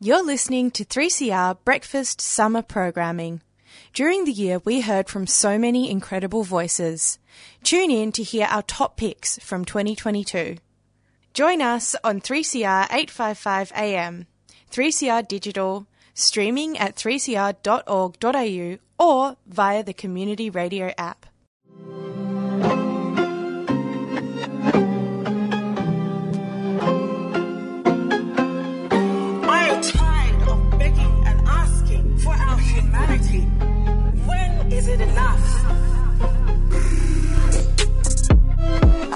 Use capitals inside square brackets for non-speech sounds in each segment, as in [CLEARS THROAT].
You're listening to 3CR Breakfast Summer Programming. During the year, we heard from so many incredible voices. Tune in to hear our top picks from 2022. Join us on 3CR 855 AM, 3CR Digital, streaming at 3cr.org.au or via the Community Radio app.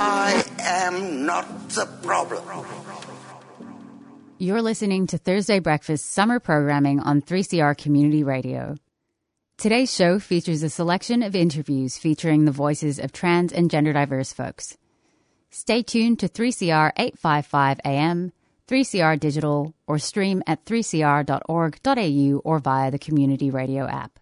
I am not the problem. You're listening to Thursday Breakfast summer programming on 3CR Community Radio. Today's show features a selection of interviews featuring the voices of trans and gender diverse folks. Stay tuned to 3CR 855 AM, 3CR Digital, or stream at 3cr.org.au or via the Community Radio app.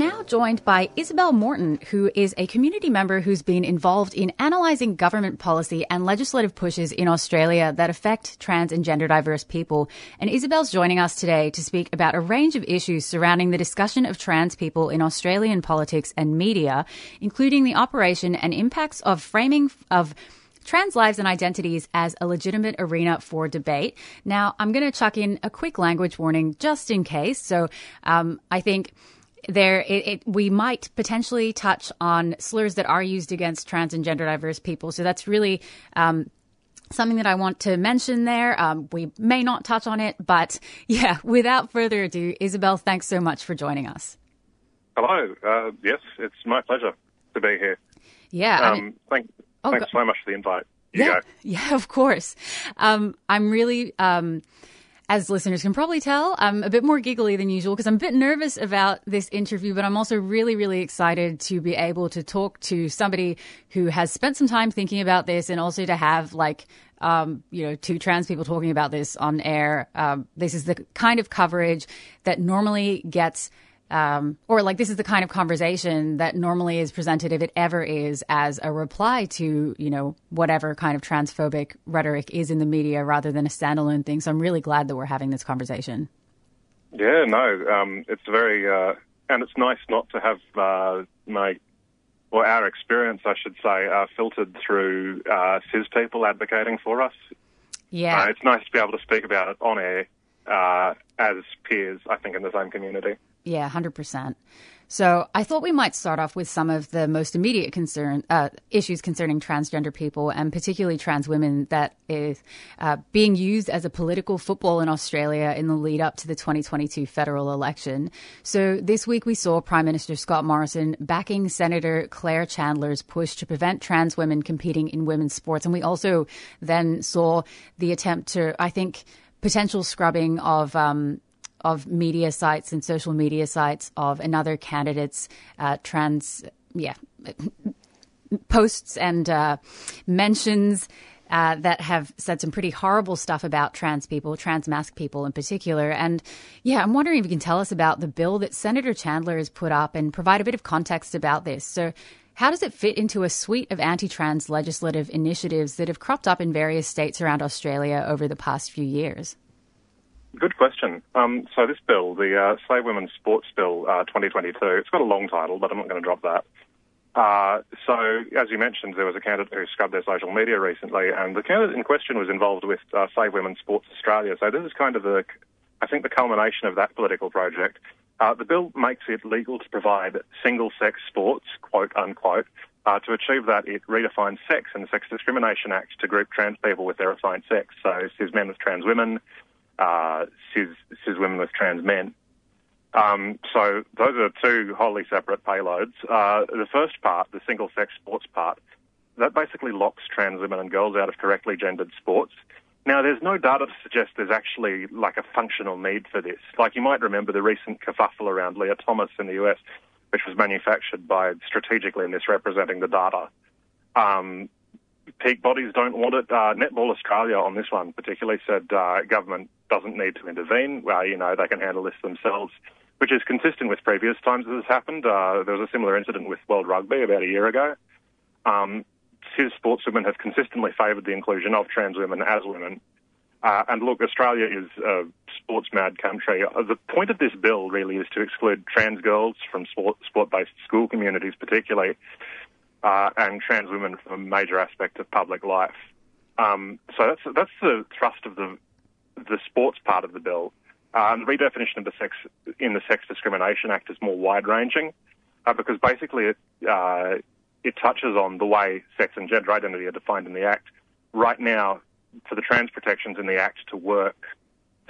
Now joined by Isabel Morton, who is a community member who's been involved in analysing government policy and legislative pushes in Australia that affect trans and gender diverse people. And Isabel's joining us today to speak about a range of issues surrounding the discussion of trans people in Australian politics and media, including the operation and impacts of framing of trans lives and identities as a legitimate arena for debate. Now, I'm going to chuck in a quick language warning just in case. So, um, I think there it, it, we might potentially touch on slurs that are used against trans and gender diverse people. So that's really um, something that I want to mention there. Um, we may not touch on it, but [LAUGHS] yeah, without further ado, Isabel, thanks so much for joining us. Hello. Uh, yes, it's my pleasure to be here. Yeah. I Um, mean- thank, Oh, thanks go- so much for the invite. You yeah, go. [LAUGHS] yeah, of course. Um, I'm really, um, as listeners can probably tell, I'm a bit more giggly than usual because I'm a bit nervous about this interview, but I'm also really, really excited to be able to talk to somebody who has spent some time thinking about this and also to have like, um, you know, two trans people talking about this on air. Um, this is the kind of coverage that normally gets um, or like this is the kind of conversation that normally is presented, if it ever is, as a reply to you know whatever kind of transphobic rhetoric is in the media, rather than a standalone thing. So I'm really glad that we're having this conversation. Yeah, no, um, it's very, uh, and it's nice not to have uh, my, or our experience, I should say, uh, filtered through uh, cis people advocating for us. Yeah, Uh, it's nice to be able to speak about it on air uh, as peers, I think, in the same community. Yeah, hundred percent. So I thought we might start off with some of the most immediate concern uh, issues concerning transgender people and particularly trans women that is uh, being used as a political football in Australia in the lead up to the 2022 federal election. So this week we saw Prime Minister Scott Morrison backing Senator Claire Chandler's push to prevent trans women competing in women's sports, and we also then saw the attempt to, I think, potential scrubbing of. Um, of media sites and social media sites of another candidate's uh, trans, yeah, posts and uh, mentions uh, that have said some pretty horrible stuff about trans people, trans mask people in particular. And yeah, I'm wondering if you can tell us about the bill that Senator Chandler has put up and provide a bit of context about this. So, how does it fit into a suite of anti trans legislative initiatives that have cropped up in various states around Australia over the past few years? Good question. Um, so this bill, the uh, Save Women's Sports Bill uh, 2022, it's got a long title, but I'm not going to drop that. Uh, so, as you mentioned, there was a candidate who scrubbed their social media recently, and the candidate in question was involved with uh, Save Women's Sports Australia. So this is kind of the, I think, the culmination of that political project. Uh, the bill makes it legal to provide single-sex sports, quote unquote. Uh, to achieve that, it redefines sex in the Sex Discrimination Act to group trans people with their assigned sex. So cis men with trans women, uh, cis, cis women with trans men. Um, so those are two wholly separate payloads. Uh, the first part, the single-sex sports part, that basically locks trans women and girls out of correctly gendered sports. Now, there's no data to suggest there's actually like a functional need for this. Like you might remember the recent kerfuffle around Lia Thomas in the US, which was manufactured by strategically misrepresenting the data. Um, peak bodies don't want it. Uh, Netball Australia on this one particularly said uh, government doesn't need to intervene. Well, you know, they can handle this themselves, which is consistent with previous times this has happened. Uh, there was a similar incident with World Rugby about a year ago. Um, CIS sportswomen have consistently favoured the inclusion of trans women as women. Uh, and look, Australia is a sports mad country. Uh, the point of this bill really is to exclude trans girls from sport-based school communities, particularly, uh, and trans women from a major aspect of public life. Um, so that's that's the thrust of the the sports part of the bill. And the redefinition of the sex in the Sex Discrimination Act is more wide-ranging uh, because basically it uh, it touches on the way sex and gender identity are defined in the Act. Right now, for the trans protections in the Act to work,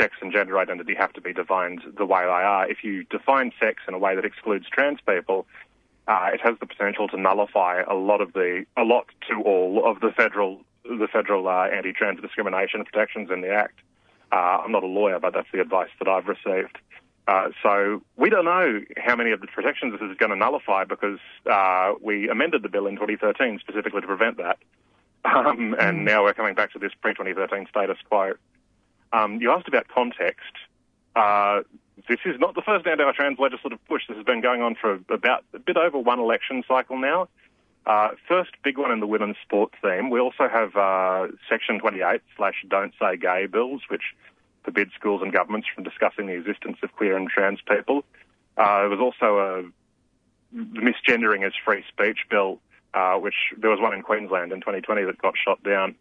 sex and gender identity have to be defined the way they are. If you define sex in a way that excludes trans people, uh, it has the potential to nullify a lot of the, a lot to all of the federal, the federal uh, anti-trans discrimination protections in the Act. Uh, I'm not a lawyer, but that's the advice that I've received. Uh, so we don't know how many of the protections this is going to nullify because uh, we amended the bill in 2013 specifically to prevent that. Um, and mm. now we're coming back to this pre-2013 status quo. Um, you asked about context. Uh, this is not the first anti-trans legislative push. This has been going on for about a bit over one election cycle now. Uh, first big one in the women's sports theme. We also have uh, Section 28 slash Don't Say Gay bills, which forbid schools and governments from discussing the existence of queer and trans people. Uh, there was also a misgendering as free speech bill, uh, which there was one in Queensland in 2020 that got shot down.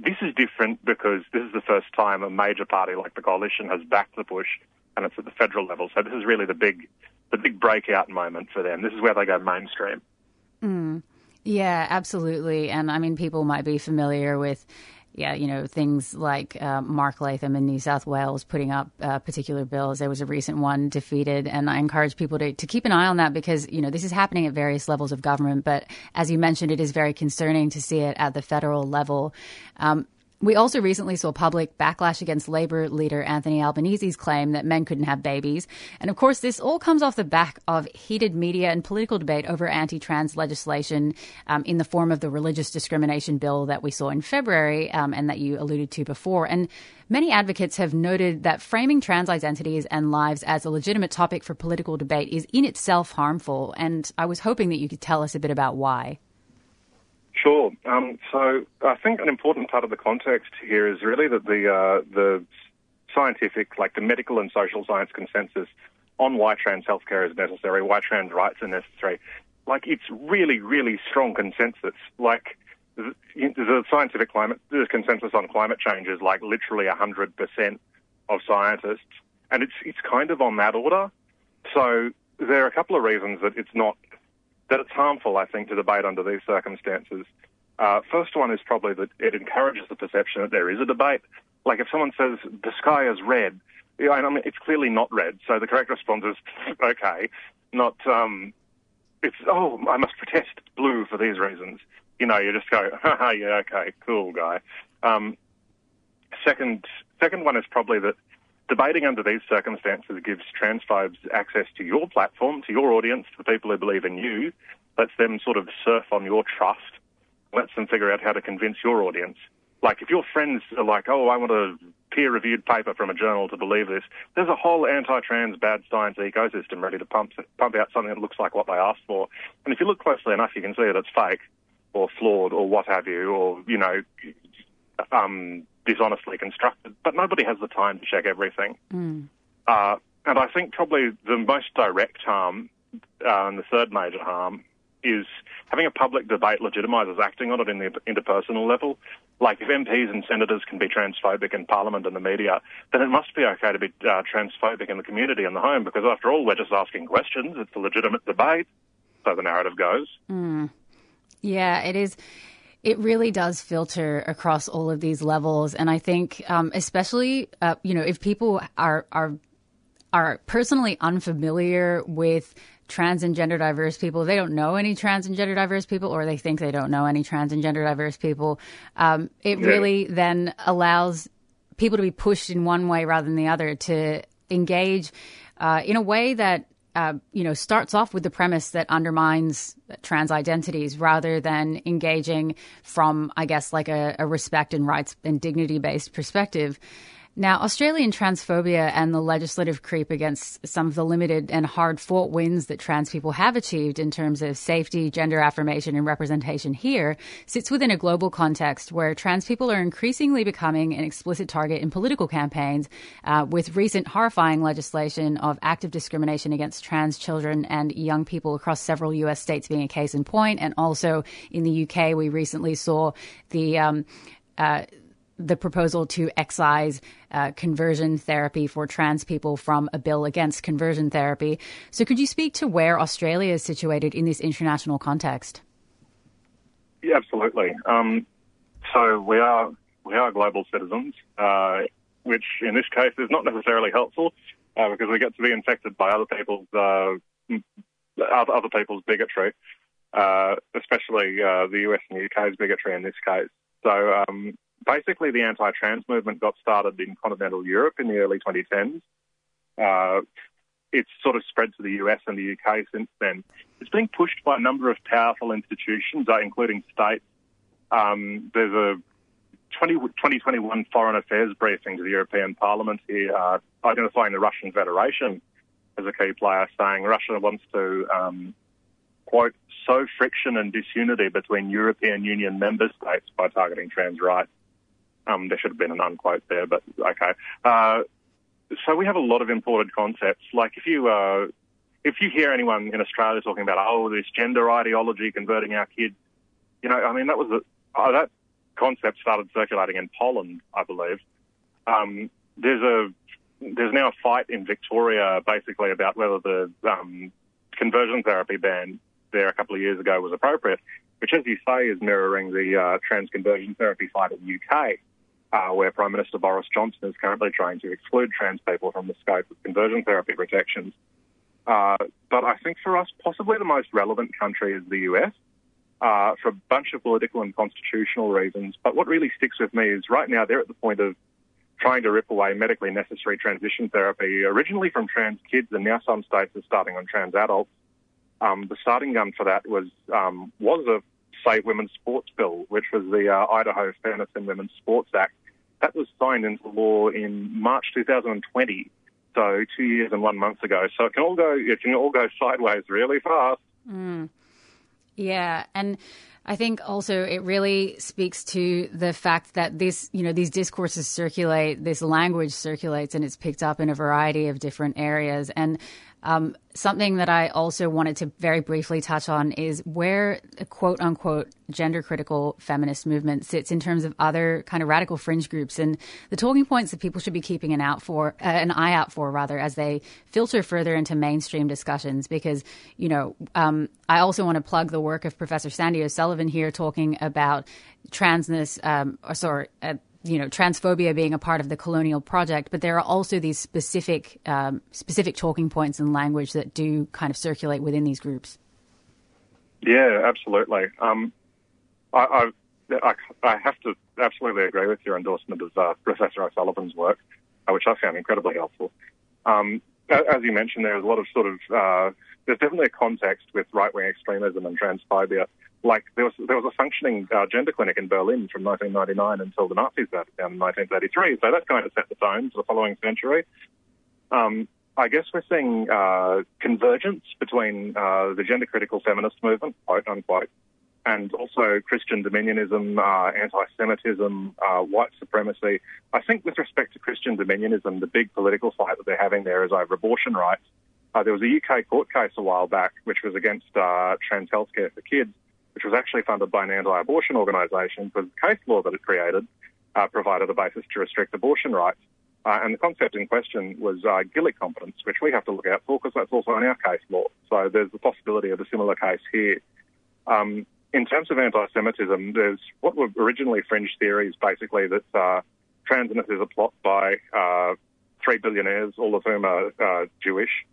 This is different because this is the first time a major party like the coalition has backed the push, and it's at the federal level. So this is really the big, the big breakout moment for them. This is where they go mainstream. Mm. Yeah, absolutely. And I mean, people might be familiar with yeah, you know, things like uh, Mark Latham in New South Wales putting up uh, particular bills. There was a recent one defeated, and I encourage people to, to keep an eye on that because, you know, this is happening at various levels of government. But as you mentioned, it is very concerning to see it at the federal level. Um, we also recently saw public backlash against Labor leader Anthony Albanese's claim that men couldn't have babies. And of course, this all comes off the back of heated media and political debate over anti trans legislation um, in the form of the religious discrimination bill that we saw in February um, and that you alluded to before. And many advocates have noted that framing trans identities and lives as a legitimate topic for political debate is in itself harmful. And I was hoping that you could tell us a bit about why. Sure. Um, so I think an important part of the context here is really that the uh, the scientific, like the medical and social science consensus on why trans healthcare is necessary, why trans rights are necessary, like it's really, really strong consensus. Like the, the scientific climate, the consensus on climate change is like literally hundred percent of scientists, and it's it's kind of on that order. So there are a couple of reasons that it's not that it's harmful, I think, to debate under these circumstances. Uh, first one is probably that it encourages the perception that there is a debate. Like if someone says the sky is red, know, I mean, it's clearly not red. So the correct response is [LAUGHS] okay, not um, it's oh I must protest blue for these reasons. You know, you just go, [LAUGHS] yeah, okay, cool guy. Um, second, second one is probably that debating under these circumstances gives transphobes access to your platform, to your audience, to the people who believe in you, lets them sort of surf on your trust, lets them figure out how to convince your audience. Like if your friends are like, oh, I want a peer-reviewed paper from a journal to believe this, there's a whole anti-trans bad science ecosystem ready to pump pump out something that looks like what they asked for. And if you look closely enough, you can see that it's fake or flawed or what have you, or you know, um, dishonestly constructed, but nobody has the time to check everything. Mm. Uh, and I think probably the most direct harm, uh, and the third major harm, is having a public debate legitimises acting on it in the interpersonal level. Like if MPs and senators can be transphobic in Parliament and the media, then it must be okay to be uh, transphobic in the community and the home, because after all, we're just asking questions. It's a legitimate debate, so the narrative goes. Mm. Yeah, it is it really does filter across all of these levels. And I think, um, especially, uh, you know, if people are, are, are personally unfamiliar with trans and gender diverse people, they don't know any trans and gender diverse people, or they think they don't know any trans and gender diverse people. Um, it really then allows people to be pushed in one way rather than the other to engage uh, in a way that uh, you know, starts off with the premise that undermines trans identities rather than engaging from, I guess, like a, a respect and rights and dignity based perspective. Now, Australian transphobia and the legislative creep against some of the limited and hard fought wins that trans people have achieved in terms of safety, gender affirmation, and representation here sits within a global context where trans people are increasingly becoming an explicit target in political campaigns, uh, with recent horrifying legislation of active discrimination against trans children and young people across several US states being a case in point. And also in the UK, we recently saw the um, uh, the proposal to excise uh, conversion therapy for trans people from a bill against conversion therapy. So, could you speak to where Australia is situated in this international context? Yeah, absolutely. Um, so we are we are global citizens, uh, which in this case is not necessarily helpful uh, because we get to be infected by other people's uh, other people's bigotry, uh, especially uh, the US and UK's bigotry in this case. So um, basically the anti-trans movement got started in continental Europe in the early 2010s. Uh, it's sort of spread to the US and the UK since then. It's being pushed by a number of powerful institutions, uh, including states. Um, there's a 20, 2021 foreign affairs briefing to the European Parliament here, uh, identifying the Russian Federation as a key player, saying Russia wants to, um, quote, sow friction and disunity between European Union member states by targeting trans rights. Um, there should have been an unquote there, but okay. Uh, so we have a lot of imported concepts. Like if you uh, if you hear anyone in Australia talking about oh this gender ideology converting our kids, you know, I mean that was a, oh, that concept started circulating in Poland, I believe. Um, there's a there's now a fight in Victoria basically about whether the um, conversion therapy ban there a couple of years ago was appropriate, which, as you say, is mirroring the uh, trans conversion therapy fight in the UK uh, where Prime Minister Boris Johnson is currently trying to exclude trans people from the scope of conversion therapy protections. Uh, but I think for us, possibly the most relevant country is the US uh, for a bunch of political and constitutional reasons. But what really sticks with me is right now they're at the point of trying to rip away medically necessary transition therapy, originally from trans kids, and now some states are starting on trans adults. Um, the starting gun for that was um, was a Save Women's Sports Bill, which was the uh, Idaho Fairness in Women's Sports Act. That was signed into law in March 2020, so two years and one month ago. So it can all go, it can all go sideways really fast. Mm. Yeah, and I think also it really speaks to the fact that this, you know, these discourses circulate, this language circulates, and it's picked up in a variety of different areas. And um, something that I also wanted to very briefly touch on is where a quote unquote gender critical feminist movement sits in terms of other kind of radical fringe groups and the talking points that people should be keeping an out for uh, an eye out for rather as they filter further into mainstream discussions because you know um, I also want to plug the work of Professor Sandy O'Sullivan here talking about transness um, or sorry uh, you know transphobia being a part of the colonial project, but there are also these specific um, specific talking points and language that do kind of circulate within these groups. Yeah, absolutely. Um, I, I, I, have to absolutely agree with your endorsement of uh, Professor O'Sullivan's work, uh, which I found incredibly helpful. Um, as you mentioned, there's a lot of sort of uh, there's definitely a context with right wing extremism and transphobia like there was there was a functioning uh, gender clinic in Berlin from 1999 until the Nazis got down in 1933. So that kind of set the tone for the following century. Um, I guess we're seeing uh, convergence between uh, the gender critical feminist movement, quote unquote, and also Christian dominionism, uh, anti-Semitism, uh, white supremacy. I think with respect to Christian dominionism, the big political fight that they're having there is over abortion rights. Uh, there was a UK court case a while back which was against trans healthcare for kids which was actually funded by an anti-abortion organisation, because the case law that it created uh, provided a basis to restrict abortion rights. Uh, and the concept in question was uh, Gillick competence, which we have to look out for because that's also in our case law. So there's the possibility of a similar case here. Um, in terms of anti-Semitism, there's what were originally fringe theories, basically that uh, transness is a plot by uh, three billionaires, all of whom are uh, Jewish.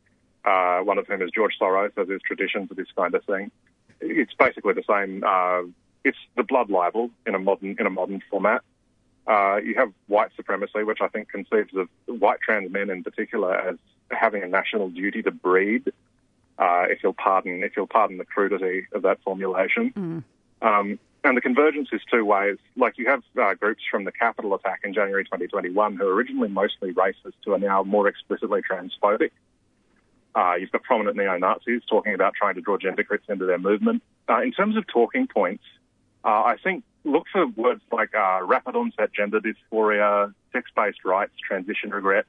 Uh, one of whom is George Soros, as is tradition for this kind of thing it's basically the same. Uh, it's the blood libel in a modern in a modern format. Uh, you have white supremacy, which I think conceives of white trans men in particular as having a national duty to breed. Uh, if you'll pardon, if you'll pardon the crudity of that formulation. Mm. Um, and the convergence is two ways. Like you have uh, groups from the Capitol attack in January 2021 who are originally mostly racist who are now more explicitly transphobic. Uh, you've got prominent neo-Nazis talking about trying to draw gender critics into their movement. Uh, in terms of talking points, uh, I think look for words like uh, rapid onset gender dysphoria, sex-based rights, transition regret.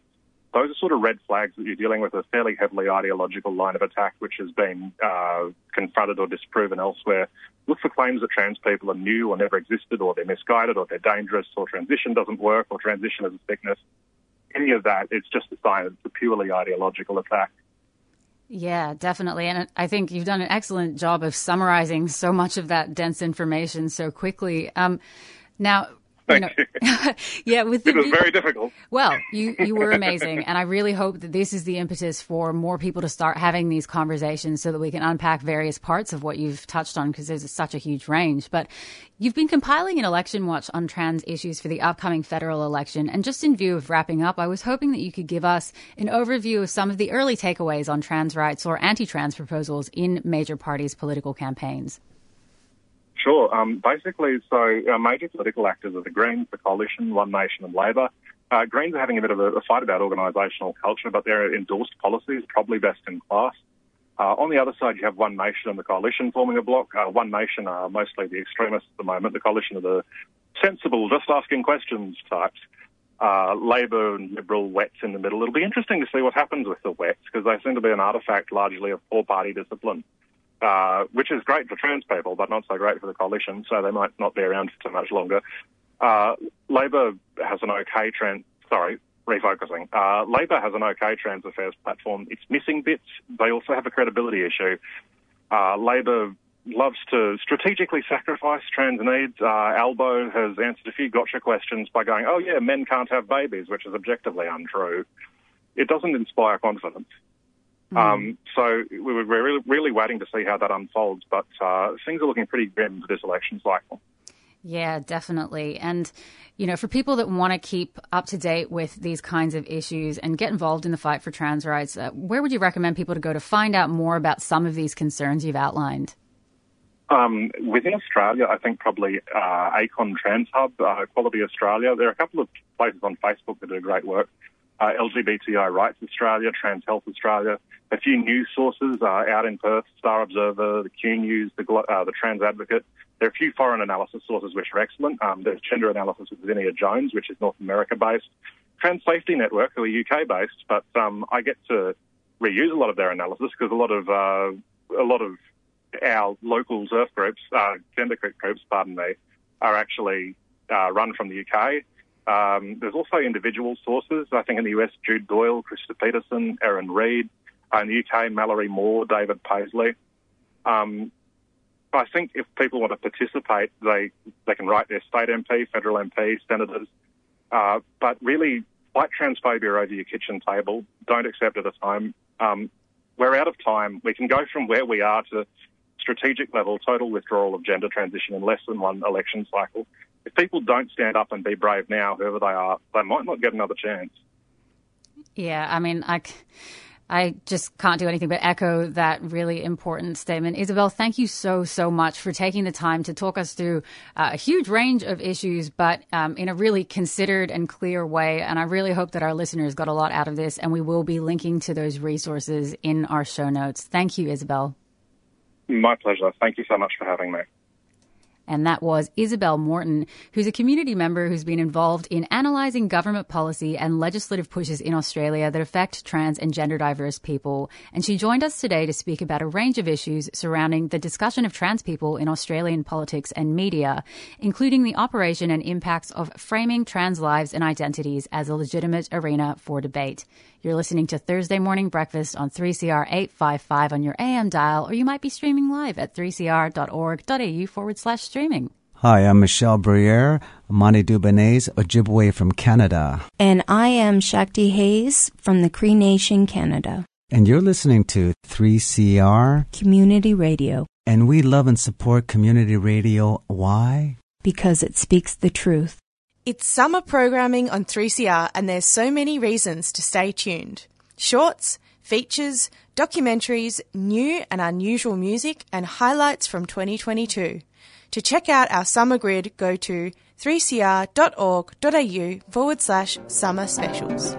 Those are sort of red flags that you're dealing with a fairly heavily ideological line of attack, which has been uh, confronted or disproven elsewhere. Look for claims that trans people are new or never existed, or they're misguided, or they're dangerous, or transition doesn't work, or transition is a sickness. Any of that, it's just a sign it's a purely ideological attack. Yeah, definitely. And I think you've done an excellent job of summarizing so much of that dense information so quickly. Um, now, [LAUGHS] Thank you know, [LAUGHS] yeah, with It the was very difficult. well, you you were amazing, and I really hope that this is the impetus for more people to start having these conversations, so that we can unpack various parts of what you've touched on, because there's such a huge range. But you've been compiling an election watch on trans issues for the upcoming federal election, and just in view of wrapping up, I was hoping that you could give us an overview of some of the early takeaways on trans rights or anti-trans proposals in major parties' political campaigns. Sure. Um, basically, so our major political actors are the Greens, the Coalition, One Nation, and Labor. Uh, Greens are having a bit of a, a fight about organisational culture, but their endorsed policies probably best in class. Uh, on the other side, you have One Nation and the Coalition forming a bloc. Uh, One Nation are mostly the extremists at the moment. The Coalition are the sensible, just asking questions types. Uh, Labor and Liberal wets in the middle. It'll be interesting to see what happens with the wets because they seem to be an artefact largely of four party discipline uh, which is great for trans people, but not so great for the coalition, so they might not be around for too much longer. Uh, Labor has an okay trans, sorry, refocusing. Uh, Labor has an okay trans affairs platform. It's missing bits. They also have a credibility issue. Uh, Labor loves to strategically sacrifice trans needs. Uh, Albo has answered a few gotcha questions by going, oh yeah, men can't have babies, which is objectively untrue. It doesn't inspire confidence. Um, so we were really, really waiting to see how that unfolds, but uh, things are looking pretty grim for this election cycle. Yeah, definitely. And, you know, for people that want to keep up to date with these kinds of issues and get involved in the fight for trans rights, uh, where would you recommend people to go to find out more about some of these concerns you've outlined? Um, within Australia, I think probably uh, Acon Trans Hub, uh, Quality Australia. There are a couple of places on Facebook that do great work. Uh, LGBTI Rights Australia, Trans Health Australia, a few news sources uh, out in Perth, Star Observer, the Q News, the, uh, the Trans Advocate. There are a few foreign analysis sources which are excellent. Um, there's gender analysis with Zinnia Jones, which is North America based. Trans Safety Network, who are UK based, but um, I get to reuse a lot of their analysis because a lot of uh, a lot of our local TERF groups, uh, gender groups, pardon me, are actually uh, run from the UK. Um, there's also individual sources. I think in the US, Jude Doyle, Krista Peterson, Erin Reed. Uh, in the UK, Mallory Moore, David Paisley. Um, I think if people want to participate, they they can write their state MP, federal MP, senators, uh, but really fight transphobia over your kitchen table. Don't accept it at home. Um, we're out of time. We can go from where we are to strategic level, total withdrawal of gender transition in less than one election cycle. If people don't stand up and be brave now, whoever they are, they might not get another chance. Yeah, I mean, I, I just can't do anything but echo that really important statement. Isabel, thank you so, so much for taking the time to talk us through uh, a huge range of issues, but um, in a really considered and clear way. And I really hope that our listeners got a lot out of this, and we will be linking to those resources in our show notes. Thank you, Isabel. My pleasure. Thank you so much for having me. And that was Isabel Morton, who's a community member who's been involved in analysing government policy and legislative pushes in Australia that affect trans and gender diverse people. And she joined us today to speak about a range of issues surrounding the discussion of trans people in Australian politics and media, including the operation and impacts of framing trans lives and identities as a legitimate arena for debate. You're listening to Thursday Morning Breakfast on 3CR 855 on your AM dial, or you might be streaming live at 3cr.org.au forward slash streaming. Hi, I'm Michelle Bruyere, Monty Dubonnaise, Ojibwe from Canada. And I am Shakti Hayes from the Cree Nation, Canada. And you're listening to 3CR. Community Radio. And we love and support community radio. Why? Because it speaks the truth. It's summer programming on 3CR, and there's so many reasons to stay tuned. Shorts, features, documentaries, new and unusual music, and highlights from 2022. To check out our summer grid, go to 3cr.org.au forward slash summer specials.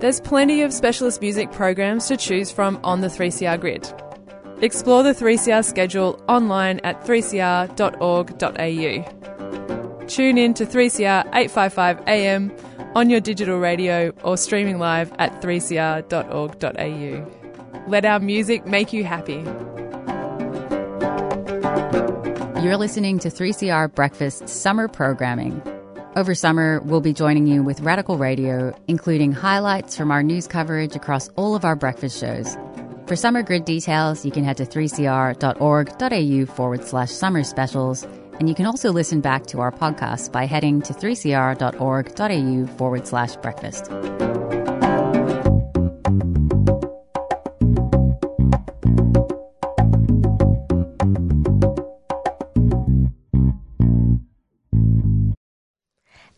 There's plenty of specialist music programs to choose from on the 3CR grid. Explore the 3CR schedule online at 3cr.org.au. Tune in to 3CR 855 AM on your digital radio or streaming live at 3cr.org.au. Let our music make you happy. You're listening to 3CR Breakfast Summer Programming. Over summer, we'll be joining you with Radical Radio, including highlights from our news coverage across all of our breakfast shows. For summer grid details, you can head to 3cr.org.au forward slash summer specials, and you can also listen back to our podcast by heading to 3cr.org.au forward slash breakfast.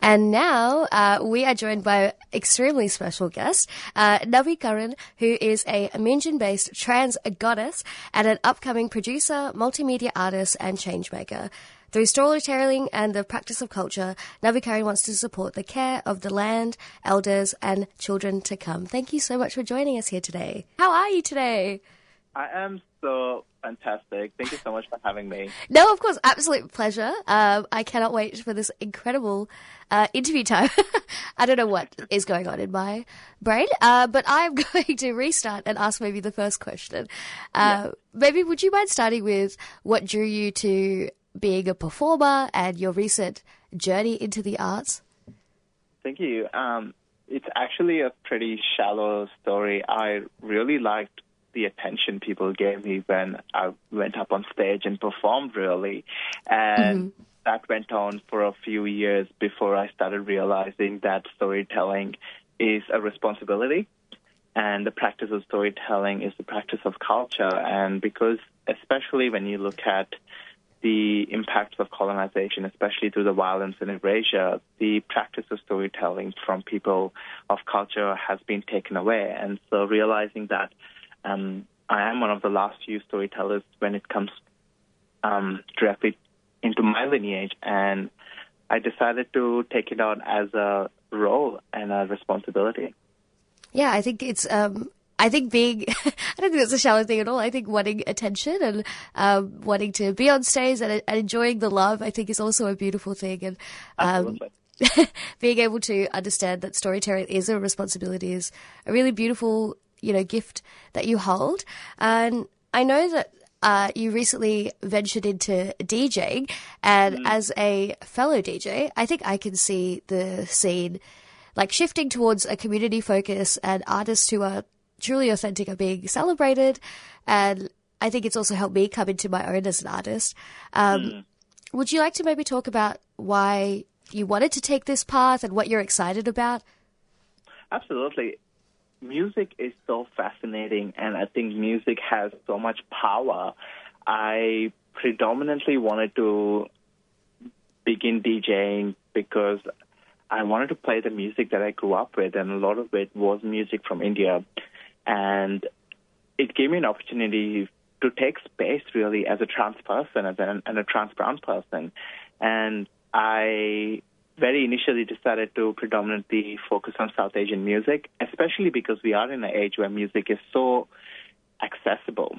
And now uh, we are joined by extremely special guest, uh, Navi Karan, who is a Meanjin-based trans goddess and an upcoming producer, multimedia artist, and changemaker. Through storytelling and the practice of culture, Navi Karan wants to support the care of the land, elders, and children to come. Thank you so much for joining us here today. How are you today? I am so fantastic. Thank you so much for having me. No, of course, absolute pleasure. Um, I cannot wait for this incredible uh, interview time. [LAUGHS] I don't know what is going on in my brain, uh, but I'm [LAUGHS] going to restart and ask maybe the first question. Uh, yeah. Maybe would you mind starting with what drew you to being a performer and your recent journey into the arts? Thank you. Um, it's actually a pretty shallow story. I really liked the attention people gave me when I went up on stage and performed, really. And mm-hmm. that went on for a few years before I started realizing that storytelling is a responsibility. And the practice of storytelling is the practice of culture. And because, especially when you look at the impacts of colonization, especially through the violence and erasure, the practice of storytelling from people of culture has been taken away. And so realizing that um, I am one of the last few storytellers when it comes um, directly into my lineage, and I decided to take it on as a role and a responsibility. Yeah, I think it's. Um, I think being, [LAUGHS] I don't think it's a shallow thing at all. I think wanting attention and um, wanting to be on stage and, and, enjoying the love, I think is also a beautiful thing. And um, [LAUGHS] being able to understand that storytelling is a responsibility is a really beautiful you know gift that you hold. And I know that uh, you recently ventured into DJing, and mm. as a fellow DJ, I think I can see the scene like shifting towards a community focus and artists who are truly authentic are being celebrated. And I think it's also helped me come into my own as an artist. Um, mm. Would you like to maybe talk about why you wanted to take this path and what you're excited about? Absolutely music is so fascinating, and I think music has so much power. I predominantly wanted to begin DJing because I wanted to play the music that I grew up with, and a lot of it was music from India. And it gave me an opportunity to take space really as a trans person as an, and a trans brown person. And I very initially decided to predominantly focus on South Asian music, especially because we are in an age where music is so accessible,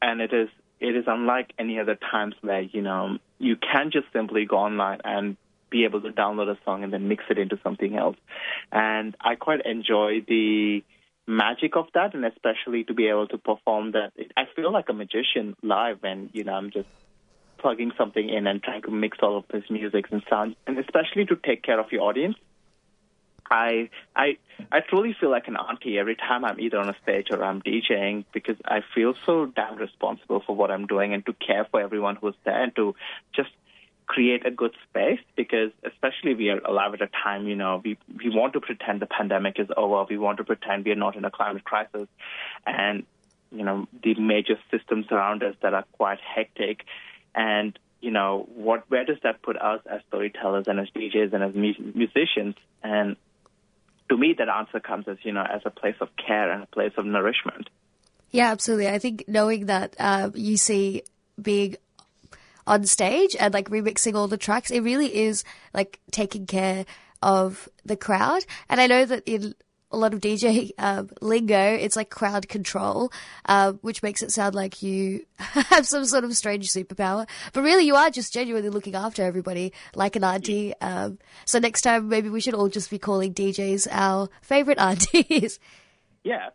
and it is it is unlike any other times where you know you can just simply go online and be able to download a song and then mix it into something else. And I quite enjoy the magic of that, and especially to be able to perform that. I feel like a magician live and you know I'm just plugging something in and trying to mix all of this music and sound, and especially to take care of your audience. I I I truly feel like an auntie every time I'm either on a stage or I'm DJing because I feel so damn responsible for what I'm doing and to care for everyone who's there and to just create a good space because especially we are alive at a time, you know, we we want to pretend the pandemic is over, we want to pretend we are not in a climate crisis and you know, the major systems around us that are quite hectic and you know what where does that put us as storytellers and as DJs and as mu- musicians and to me, that answer comes as you know as a place of care and a place of nourishment. Yeah, absolutely. I think knowing that um, you see being on stage and like remixing all the tracks, it really is like taking care of the crowd. And I know that in a lot of DJ um, lingo, it's like crowd control, uh, which makes it sound like you [LAUGHS] have some sort of strange superpower. But really, you are just genuinely looking after everybody like an auntie. Um, so next time, maybe we should all just be calling DJs our favorite aunties. [LAUGHS] Yeah.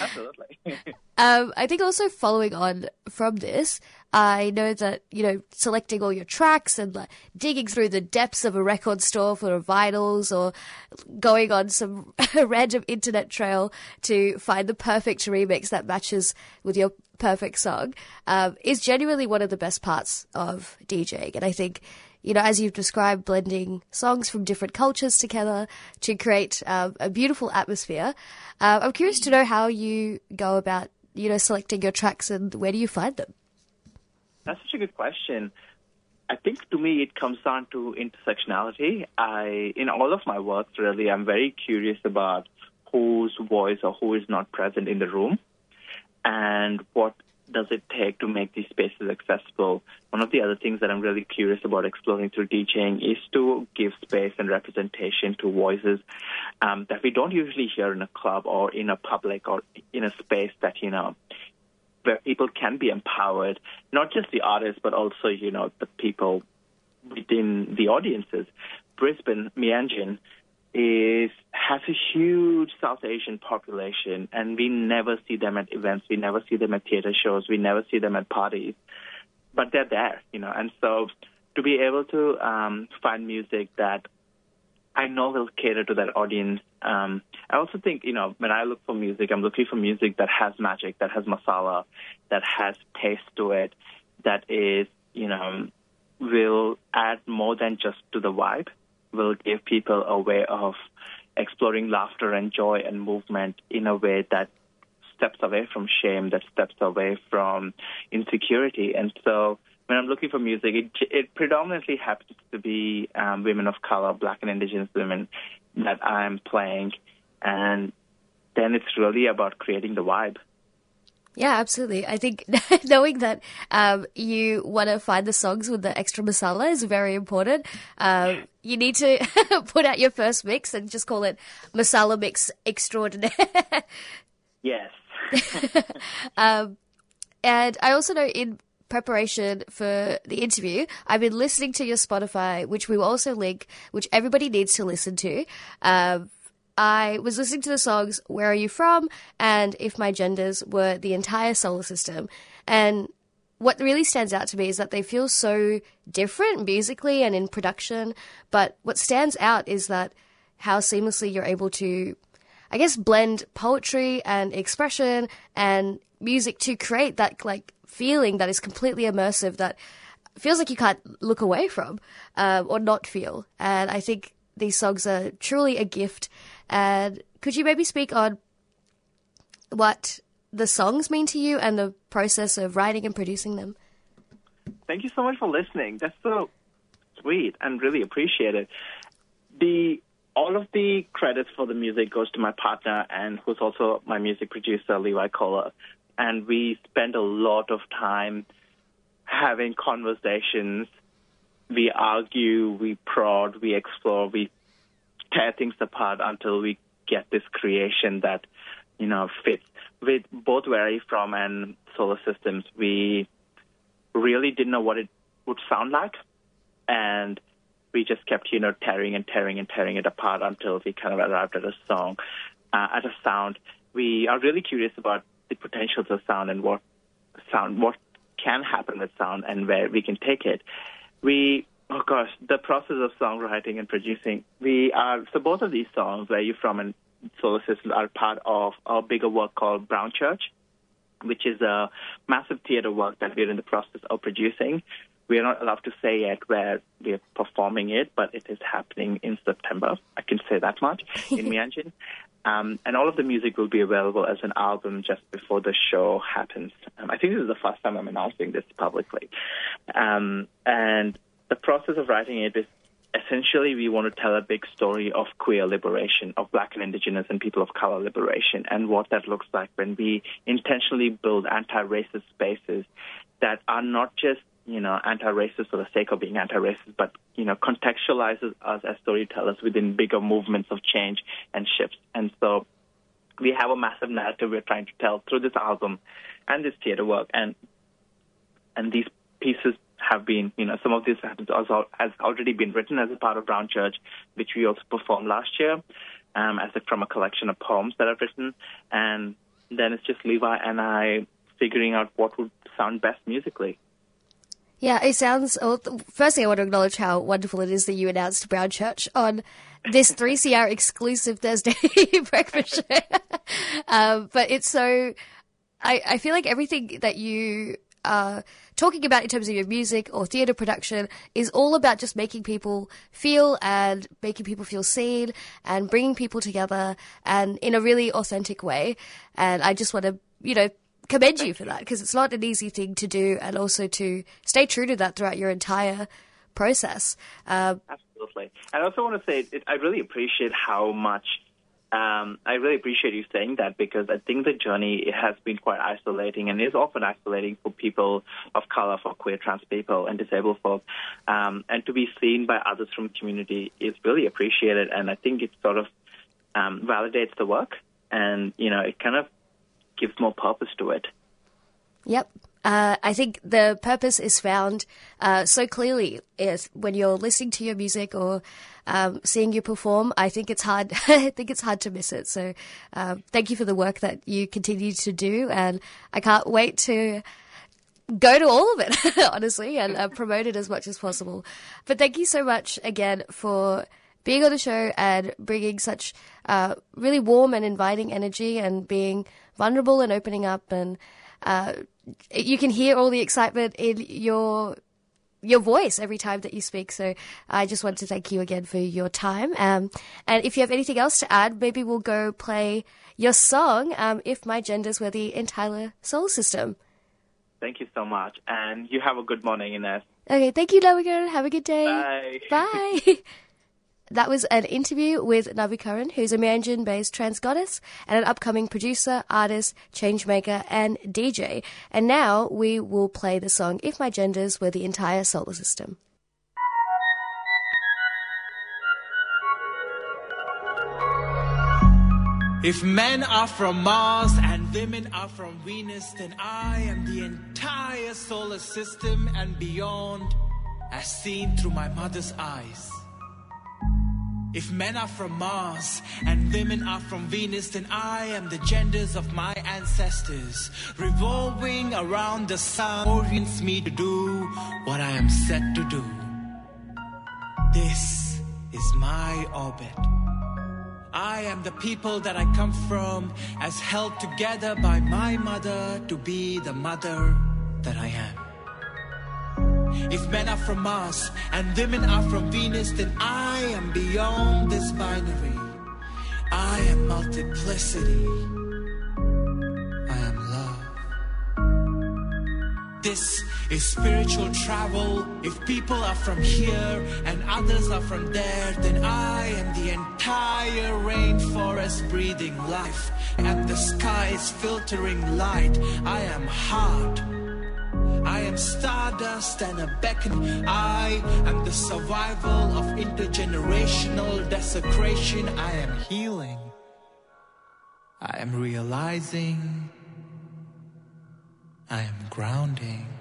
Absolutely. [LAUGHS] um, I think also following on from this, I know that, you know, selecting all your tracks and like, digging through the depths of a record store for vinyls or going on some [LAUGHS] random internet trail to find the perfect remix that matches with your perfect song um, is genuinely one of the best parts of DJing. And I think you know, as you've described, blending songs from different cultures together to create uh, a beautiful atmosphere. Uh, I'm curious to know how you go about, you know, selecting your tracks and where do you find them? That's such a good question. I think to me it comes down to intersectionality. I, in all of my works, really, I'm very curious about whose voice or who is not present in the room and what does it take to make these spaces accessible? One of the other things that I'm really curious about exploring through DJing is to give space and representation to voices um, that we don't usually hear in a club or in a public or in a space that, you know, where people can be empowered, not just the artists, but also, you know, the people within the audiences. Brisbane, Meanjin, is has a huge South Asian population, and we never see them at events. We never see them at theater shows. We never see them at parties, but they're there, you know. And so, to be able to um, find music that I know will cater to that audience. Um, I also think, you know, when I look for music, I'm looking for music that has magic, that has masala, that has taste to it, that is, you know, will add more than just to the vibe will give people a way of exploring laughter and joy and movement in a way that steps away from shame, that steps away from insecurity. And so when I'm looking for music, it, it predominantly happens to be um, women of color, black and indigenous women that I'm playing. And then it's really about creating the vibe. Yeah, absolutely. I think [LAUGHS] knowing that um, you want to find the songs with the extra masala is very important. Um, you need to [LAUGHS] put out your first mix and just call it masala mix extraordinaire. [LAUGHS] yes. um, and I also know in preparation for the interview, I've been listening to your Spotify, which we will also link, which everybody needs to listen to. Um, I was listening to the songs Where Are You From and If My Genders were the entire solar system. And what really stands out to me is that they feel so different musically and in production. But what stands out is that how seamlessly you're able to, I guess, blend poetry and expression and music to create that like feeling that is completely immersive that feels like you can't look away from uh, or not feel. And I think these songs are truly a gift and could you maybe speak on what the songs mean to you and the process of writing and producing them? Thank you so much for listening. That's so sweet and really appreciate it. The all of the credits for the music goes to my partner and who's also my music producer, Levi Kohler. And we spend a lot of time having conversations. We argue, we prod, we explore, we tear things apart until we get this creation that you know fits. With both Where You From and Solar Systems, we really didn't know what it would sound like, and we just kept you know tearing and tearing and tearing it apart until we kind of arrived at a song, uh, at a sound. We are really curious about the potentials of sound and what sound, what can happen with sound, and where we can take it. We Oh gosh, the process of songwriting and producing. We are so both of these songs, Where You From and Solar System, are part of a bigger work called Brown Church, which is a massive theater work that we're in the process of producing. We are not allowed to say yet where we're performing it, but it is happening in September. I can say that much in [LAUGHS] Meanjin. Um, and all of the music will be available as an album just before the show happens. Um, I think this is the first time I'm announcing this publicly. Um, and the process of writing it is essentially, we want to tell a big story of queer liberation, of black and indigenous and people of color liberation, and what that looks like when we intentionally build anti racist spaces that are not just you know, anti-racist for the sake of being anti-racist, but you know, contextualizes us as storytellers within bigger movements of change and shifts. And so, we have a massive narrative we're trying to tell through this album and this theater work, and and these pieces have been, you know, some of this has, has already been written as a part of Brown Church, which we also performed last year, um, as a, from a collection of poems that I've written, and then it's just Levi and I figuring out what would sound best musically. Yeah, it sounds. Well, firstly, I want to acknowledge how wonderful it is that you announced Brown Church on this 3CR exclusive Thursday [LAUGHS] breakfast show. [LAUGHS] um, but it's so. I, I feel like everything that you are talking about in terms of your music or theatre production is all about just making people feel and making people feel seen and bringing people together and in a really authentic way. And I just want to, you know, commend you for that because it's not an easy thing to do and also to stay true to that throughout your entire process. Um, Absolutely. I also want to say I really appreciate how much. Um, I really appreciate you saying that because I think the journey has been quite isolating and is often isolating for people of color, for queer, trans people, and disabled folk. Um, and to be seen by others from the community is really appreciated, and I think it sort of um, validates the work, and you know, it kind of gives more purpose to it. Yep. Uh, I think the purpose is found uh, so clearly when you're listening to your music or um, seeing you perform. I think it's hard. [LAUGHS] I think it's hard to miss it. So, uh, thank you for the work that you continue to do, and I can't wait to go to all of it, [LAUGHS] honestly, and uh, promote it as much as possible. But thank you so much again for being on the show and bringing such uh, really warm and inviting energy and being vulnerable and opening up and uh, you can hear all the excitement in your your voice every time that you speak. So I just want to thank you again for your time. Um, and if you have anything else to add, maybe we'll go play your song, um, If My Genders Were the Entire Solar System. Thank you so much. And you have a good morning, Ines. Okay, thank you, Navigator. Have a good day. Bye. Bye. [LAUGHS] That was an interview with Navi Curran, who's a Meanjin based trans goddess and an upcoming producer, artist, changemaker, and DJ. And now we will play the song If My Genders Were the Entire Solar System. If men are from Mars and women are from Venus, then I am the entire solar system and beyond, as seen through my mother's eyes. If men are from Mars and women are from Venus, then I am the genders of my ancestors. Revolving around the sun orients me to do what I am set to do. This is my orbit. I am the people that I come from, as held together by my mother to be the mother that I am. If men are from Mars and women are from Venus, then I am beyond this binary. I am multiplicity. I am love. This is spiritual travel. If people are from here and others are from there, then I am the entire rainforest breathing life. And the sky is filtering light. I am heart. I am stardust and a beckon. I am the survival of intergenerational desecration. I am healing. I am realizing. I am grounding.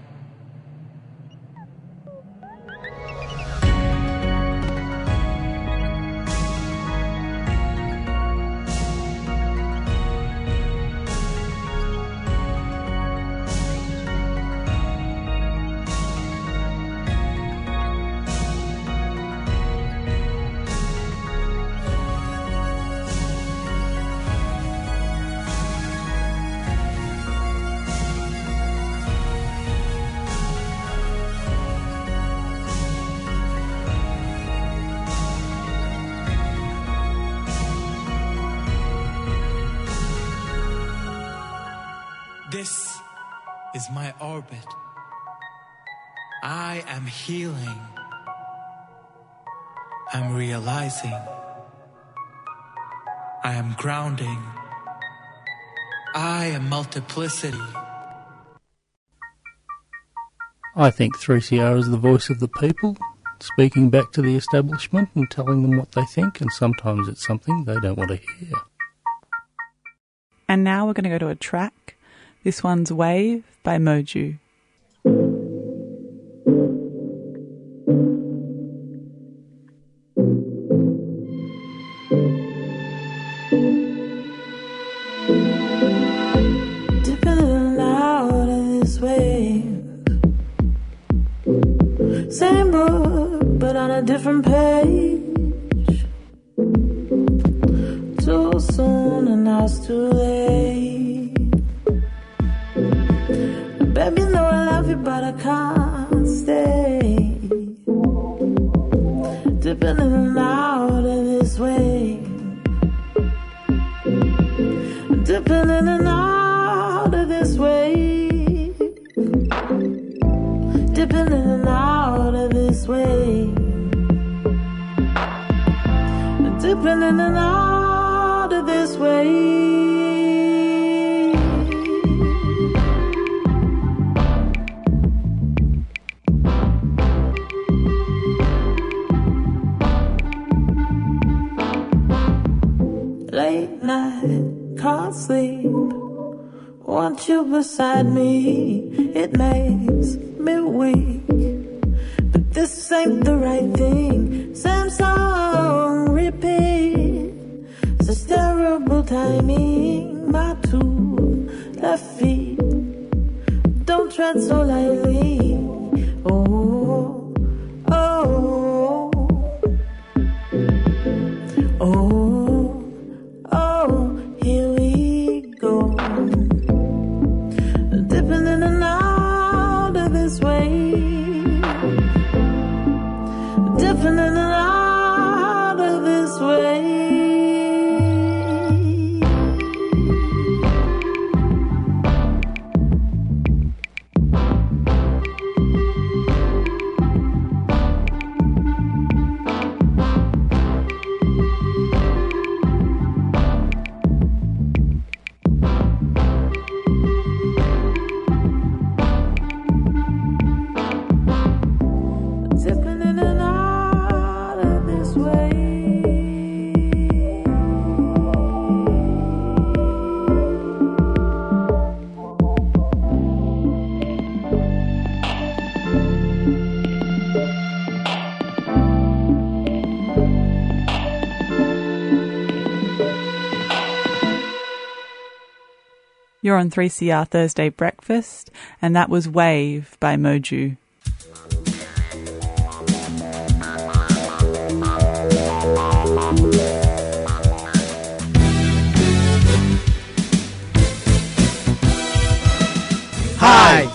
I am healing. I'm realizing I am grounding. I am multiplicity. I think 3CR is the voice of the people, speaking back to the establishment and telling them what they think, and sometimes it's something they don't want to hear. And now we're going to go to a track. This one's Wave by Moju. Same book, but on a different page. Too soon and now it's too late. Baby, know I love you, but I can't stay. Dipping in and out of this way. Dipping in and out of this way. Dipping in wave. Dipping in and out of this wave. Late night, can't sleep. Want you beside me, the right thing. You're on 3CR Thursday Breakfast, and that was Wave by Moju. Hi,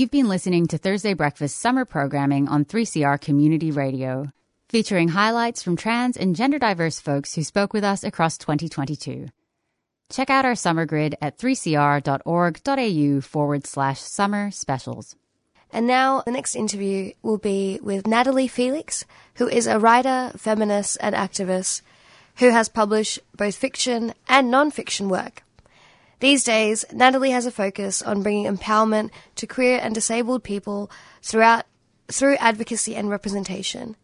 You've been listening to Thursday Breakfast summer programming on 3CR Community Radio, featuring highlights from trans and gender diverse folks who spoke with us across 2022. Check out our summer grid at 3cr.org.au forward slash summer specials. And now the next interview will be with Natalie Felix, who is a writer, feminist, and activist who has published both fiction and non-fiction work. These days, Natalie has a focus on bringing empowerment to queer and disabled people throughout through advocacy and representation.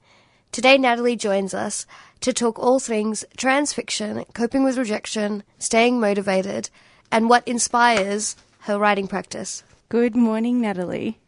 Today, Natalie joins us to talk all things trans fiction, coping with rejection, staying motivated, and what inspires her writing practice. Good morning, Natalie.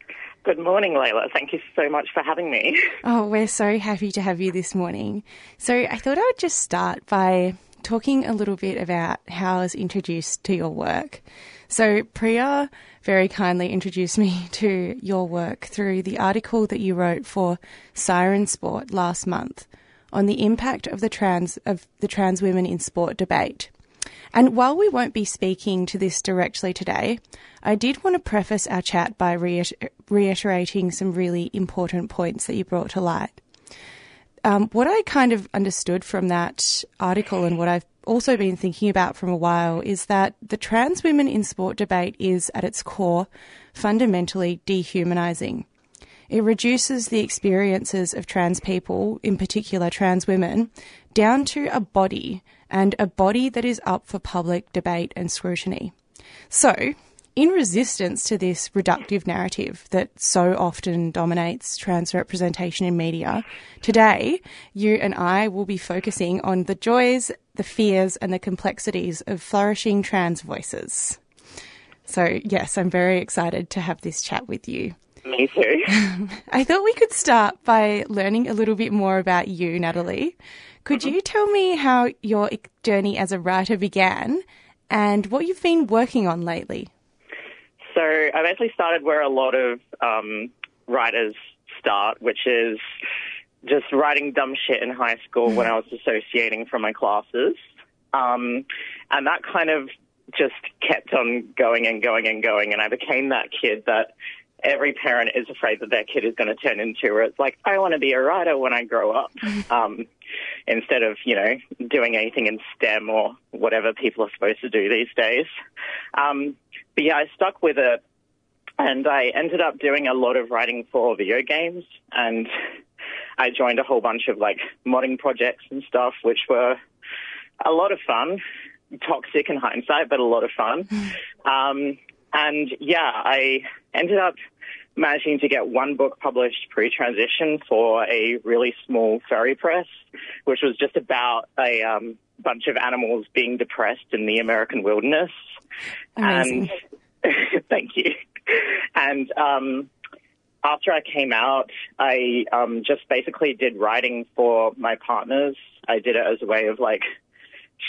Good morning, Layla. Thank you so much for having me. Oh, we're so happy to have you this morning. So, I thought I would just start by talking a little bit about how I was introduced to your work. So, Priya very kindly introduced me [LAUGHS] to your work through the article that you wrote for Siren Sport last month on the impact of the trans of the trans women in sport debate. And while we won't be speaking to this directly today, I did want to preface our chat by reiter- reiterating some really important points that you brought to light. Um, what I kind of understood from that article and what I've also been thinking about from a while is that the trans women in sport debate is, at its core, fundamentally dehumanizing. It reduces the experiences of trans people, in particular trans women, down to a body and a body that is up for public debate and scrutiny. So, in resistance to this reductive narrative that so often dominates trans representation in media, today you and I will be focusing on the joys, the fears, and the complexities of flourishing trans voices. So, yes, I'm very excited to have this chat with you. Me too. [LAUGHS] I thought we could start by learning a little bit more about you, Natalie. Could mm-hmm. you tell me how your journey as a writer began and what you've been working on lately? So I've actually started where a lot of um, writers start, which is just writing dumb shit in high school when I was dissociating from my classes. Um, and that kind of just kept on going and going and going. And I became that kid that every parent is afraid that their kid is going to turn into. Where it's like, I want to be a writer when I grow up, [LAUGHS] um, instead of you know doing anything in STEM or whatever people are supposed to do these days. Um, but yeah, I stuck with it, and I ended up doing a lot of writing for video games, and I joined a whole bunch of like modding projects and stuff, which were a lot of fun. Toxic in hindsight, but a lot of fun. Um, and yeah, I ended up managing to get one book published pre-transition for a really small furry press, which was just about a um, bunch of animals being depressed in the American wilderness. Amazing. And [LAUGHS] thank you. And um, after I came out, I um, just basically did writing for my partners. I did it as a way of like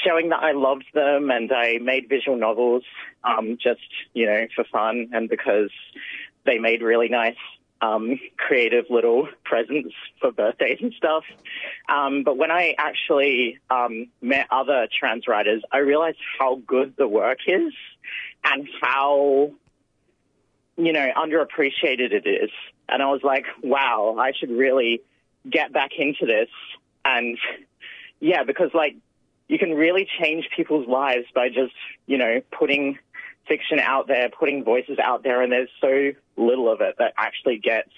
showing that I loved them, and I made visual novels um, just you know for fun and because they made really nice. Um, creative little presents for birthdays and stuff. Um, but when I actually um, met other trans writers, I realized how good the work is and how you know, underappreciated it is. And I was like, wow, I should really get back into this. And yeah, because like you can really change people's lives by just, you know, putting fiction out there, putting voices out there. And there's so little of it that actually gets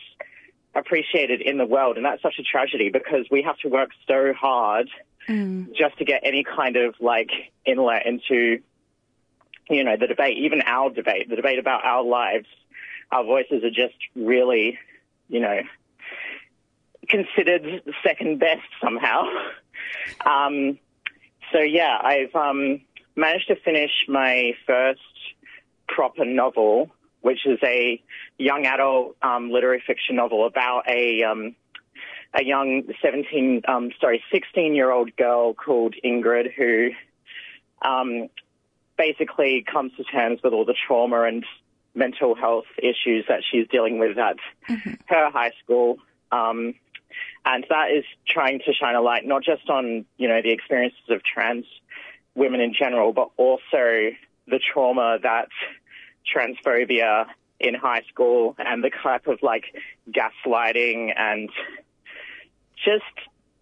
appreciated in the world. And that's such a tragedy because we have to work so hard just to get any kind of like inlet into, you know, the debate, even our debate, the debate about our lives our voices are just really, you know, considered second best somehow. [LAUGHS] Um, so yeah, I've um, managed to finish my first proper novel, which is a young adult um, literary fiction novel about a um, a young seventeen, um, sorry, sixteen year old girl called Ingrid who um, basically comes to terms with all the trauma and mental health issues that she's dealing with at her high school. Um, and that is trying to shine a light not just on, you know, the experiences of trans women in general, but also the trauma that transphobia in high school and the type of like gaslighting and just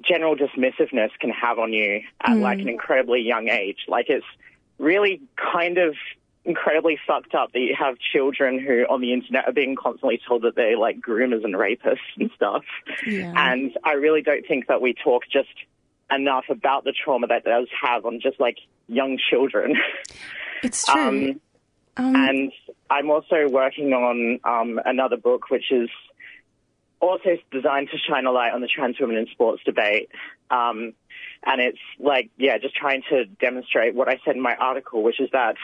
general dismissiveness can have on you at Mm. like an incredibly young age. Like it's really kind of incredibly fucked up that you have children who on the internet are being constantly told that they're like groomers and rapists and stuff. Yeah. And I really don't think that we talk just enough about the trauma that does have on just like young children. It's true. Um, and I'm also working on um, another book, which is also designed to shine a light on the trans women in sports debate. Um, and it's like, yeah, just trying to demonstrate what I said in my article, which is that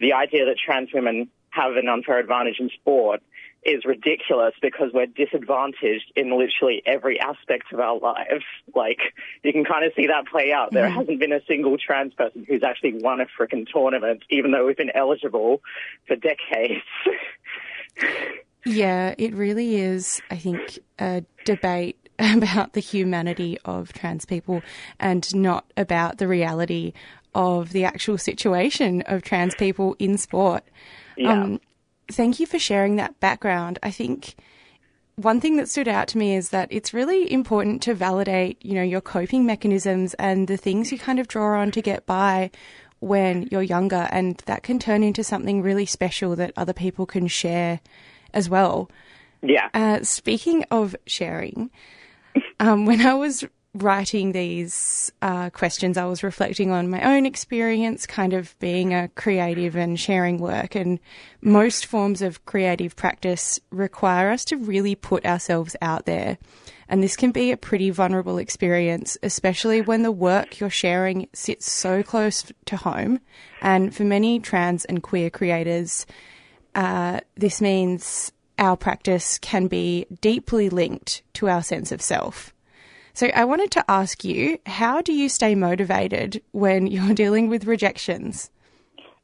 the idea that trans women have an unfair advantage in sport is ridiculous because we're disadvantaged in literally every aspect of our lives. Like, you can kind of see that play out. There Mhm. hasn't been a single trans person who's actually won a frickin' tournament, even though we've been eligible for decades. [LAUGHS] Yeah, it really is, I think, a debate [LAUGHS] about the humanity of trans people and not about the reality of the actual situation of trans people in sport. Yeah. Um, thank you for sharing that background. I think one thing that stood out to me is that it's really important to validate, you know, your coping mechanisms and the things you kind of draw on to get by when you're younger, and that can turn into something really special that other people can share as well. Yeah. Uh, speaking of sharing, um, when I was writing these uh, questions, I was reflecting on my own experience, kind of being a creative and sharing work. And most forms of creative practice require us to really put ourselves out there. And this can be a pretty vulnerable experience, especially when the work you're sharing sits so close to home. And for many trans and queer creators, uh, this means our practice can be deeply linked to our sense of self. So I wanted to ask you, how do you stay motivated when [LAUGHS] you're dealing with rejections?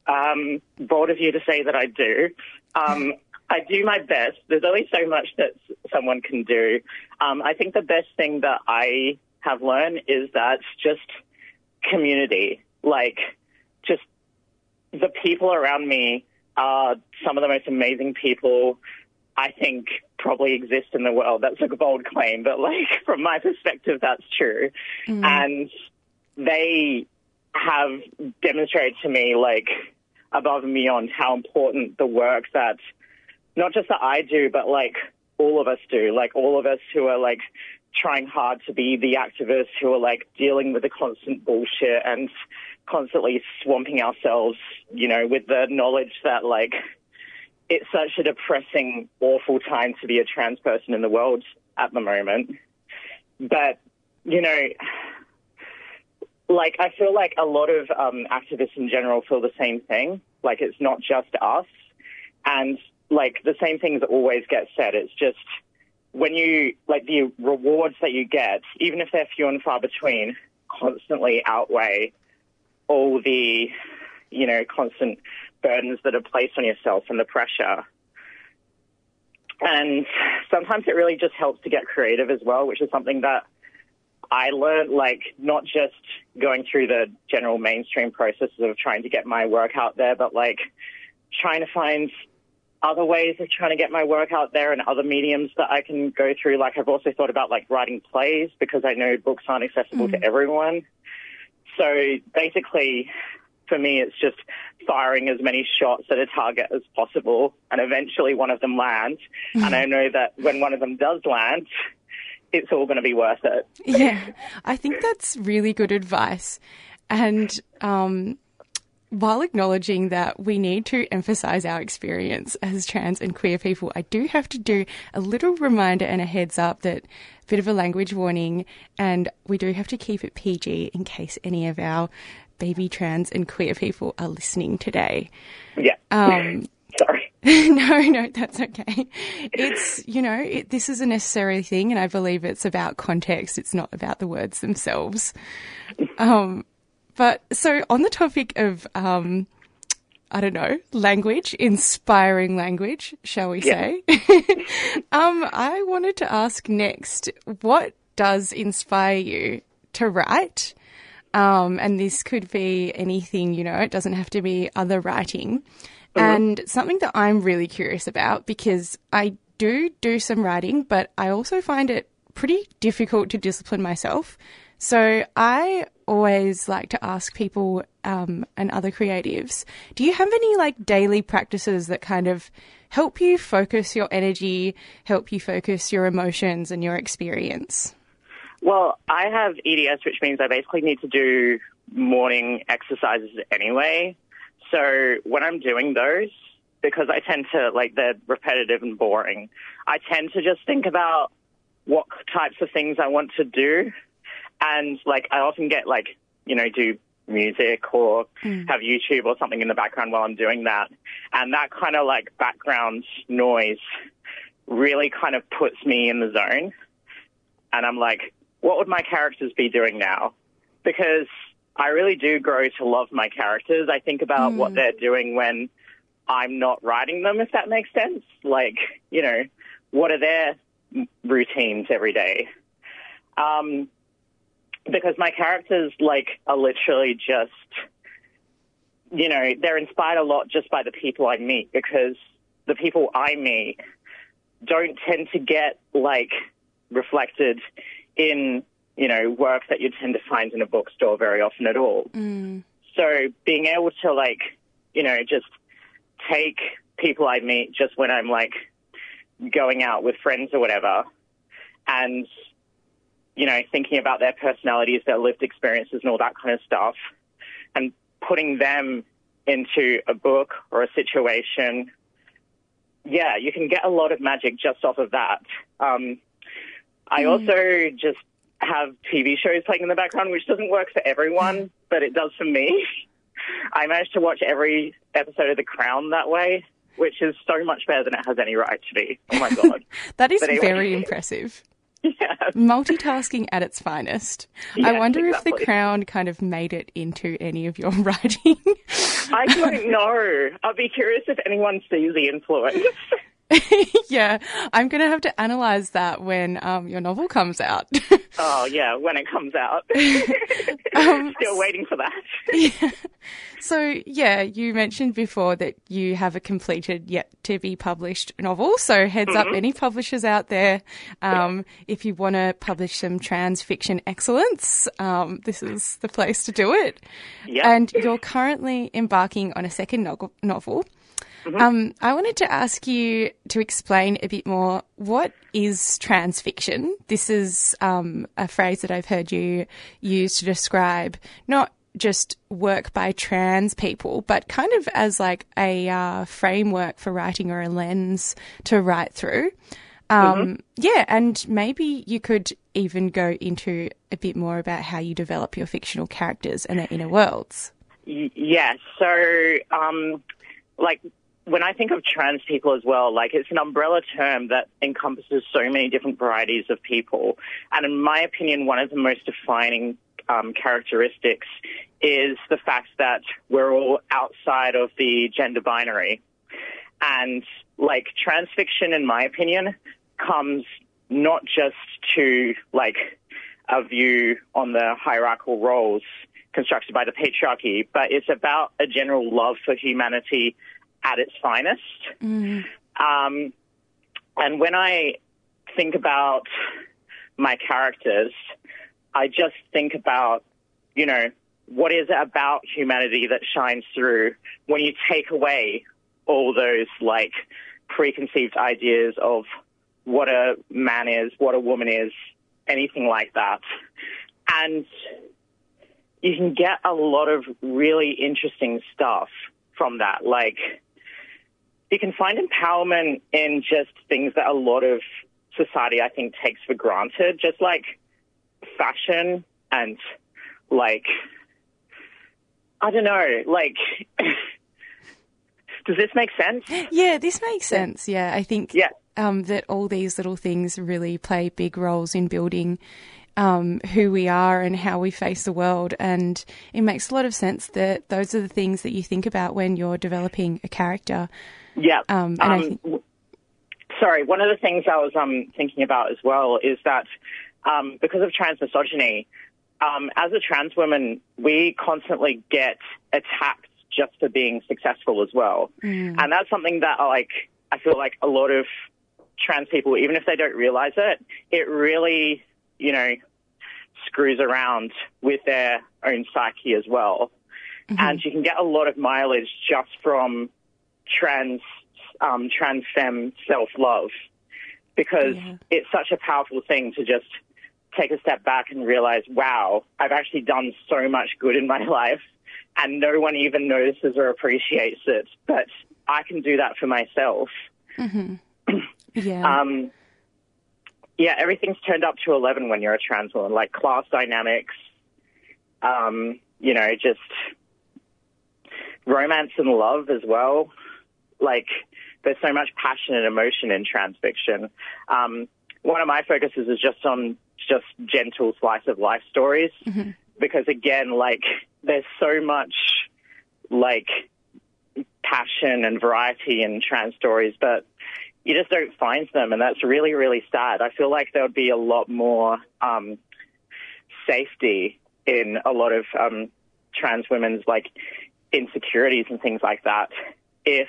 Um, of you to say that I do. Um, I do my best. There's only so much that someone can do. Um, I think the best thing that I have learned is that just community, like just the people around me are some of the most amazing people I think probably exist in the world. That's a bold claim, but like [LAUGHS] from my perspective, that's true. Mm. And they have demonstrated to me like above and beyond how important the work that not just that I do, but like all of us do, like all of us who are like trying hard to be the activists who are like dealing with the constant bullshit and constantly swamping ourselves, you know, with the knowledge that like it's such a depressing, awful time to be a trans person in the world at the moment. But, you know, like I feel like a lot of um, activists in general feel the same thing. Like it's not just us, and like the same things always get said. It's just when you like the rewards that you get, even if they're few and far between, constantly outweigh all the you know constant burdens that are placed on yourself and the pressure. And sometimes it really just helps to get creative as well, which is something that I learned, like, not just going through the general mainstream processes of trying to get my work out there, but like trying to find other ways of trying to get my work out there and other mediums that I can go through. Like, I've also thought about like writing plays because I know books aren't accessible to mm. everyone. So basically, for me, it's just firing as many shots at a target as possible, and eventually one of them lands. And I know that when one of them does land, it's all going to be worth it. Yeah, I think that's really good advice. And um, while acknowledging that we need to emphasize our experience as trans and queer people, I do have to do a little reminder and a heads up that a bit of a language warning, and we do have to keep it PG in case any of our baby trans and queer people are listening today. Yeah. Um, [LAUGHS] Sorry. [LAUGHS] no, no, that's okay. It's, you know, it, this is a necessary thing, and I believe it's about context. It's not about the words themselves. Um, but so on the topic of, um, I don't know, language, inspiring language, shall we say? [LAUGHS] um, I wanted to ask next, what does inspire you to write? Um, and this could be anything, you know, it doesn't have to be other writing. And something that I'm really curious about because I do do some writing, but I also find it pretty difficult to discipline myself. So I always like to ask people um, and other creatives, do you have any like daily practices that kind of help you focus your energy, help you focus your emotions and your experience? Well, I have EDS, which means I basically need to do morning exercises anyway. So when I'm doing those, because I tend to, like, they're repetitive and boring, I tend to just think about what types of things I want to do. And, like, I often get, like, you know, do music or hmm. have YouTube or something in the background while I'm doing that. And that kind of, like, background noise really kind of puts me in the zone. And I'm like, what would my characters be doing now? Because I really do grow to love my characters. I think about what they're doing when I'm not writing them, if that makes sense. Like, you know, what are their routines every day? Um, because my characters like are literally just, you know, they're inspired a lot just by the people I meet because the people I meet don't tend to get like reflected in, you know, work that you tend to find in a bookstore very often at all. Mm. So being able to like, you know, just take people I meet just when I'm like going out with friends or whatever and, you know, thinking about their personalities, their lived experiences and all that kind of stuff and putting them into a book or a situation. Yeah, you can get a lot of magic just off of that. Um, I mm-hmm. also just have TV shows playing in the background, which doesn't work for everyone, mm-hmm. but it does for me. [LAUGHS] I managed to watch every episode of The Crown that way, which is so much better than it has any right to be. Oh my [LAUGHS] god. That is anyway. very impressive. [LAUGHS] Yeah. Multitasking at its finest. I Yes, wonder if. The Crown kind of made it into any of your writing. I don't know. I'd be curious if anyone sees the influence. [LAUGHS] yeah, I'm going to have to analyze that when um, your novel comes out. [LAUGHS] Oh yeah, when it comes out. [LAUGHS] Um, Still waiting for that. so, yeah, you mentioned before that you have a completed yet to be published novel. So, heads up, Mhm. any publishers out there, um, if you want to publish some trans fiction excellence, um, this is the place to do it. Yeah. And you're currently embarking on a second no- novel. Um, I wanted to ask you to explain a bit more what is trans fiction. This is um, a phrase that I've heard you use to describe not just work by trans people, but kind of as like a uh, framework for writing or a lens to write through. Um, Yeah, and maybe you could even go into a bit more about how you develop your fictional characters and their inner worlds. Y- yeah. So, um, like, when I think of trans people as well, like, it's an umbrella term that encompasses so many different varieties of people. And in my opinion, one of the most defining um, characteristics is the fact that we're all outside of the gender binary. And, like, trans fiction, in my opinion, comes not just to, like, a view on the hierarchical roles constructed by the patriarchy, but it's about a general love for humanity at its finest. Um, and when I think about my characters, I just think about, you know, what is it about humanity that shines through when you take away all those like preconceived ideas of what a man is, what a woman is, anything like that. And you can get a lot of really interesting stuff from that. Like, you can find empowerment in just things that a lot of society, I think, takes for granted, just like fashion and like, I don't know, like, [LAUGHS] does this make sense? Yeah, this makes sense. Yeah, I think um, that all these little things really play big roles in building um, who we are and how we face the world. And it makes a lot of sense that those are the things that you think about when you're developing a character. Yeah. Um, Um, sorry, one of the things I was um, thinking about as well is that um, because of trans misogyny, um, as a trans woman, we constantly get attacked just for being successful as well. And that's something that, like, I feel like a lot of trans people, even if they don't realize it, it really, you know, screws around with their own psyche as well. And you can get a lot of mileage just from trans, um, trans femme self love because it's such a powerful thing to just take a step back and realize, wow, I've actually done so much good in my [LAUGHS] life and no one even notices or appreciates it, but I can do that for myself. hmm [CLEARS THROAT] yeah. Um, yeah, everything's turned up to 11 when you're a trans woman, like class dynamics, um, you know, just romance and love as well. Like, there's so much passion and emotion in trans fiction. Um, one of my focuses is just on just gentle slice of life stories because again, like, there's so much, like, passion and variety in trans stories, but you just don't find them, and that's really, really sad. I feel like there would be a lot more um, safety in a lot of um, trans women's like insecurities and things like that if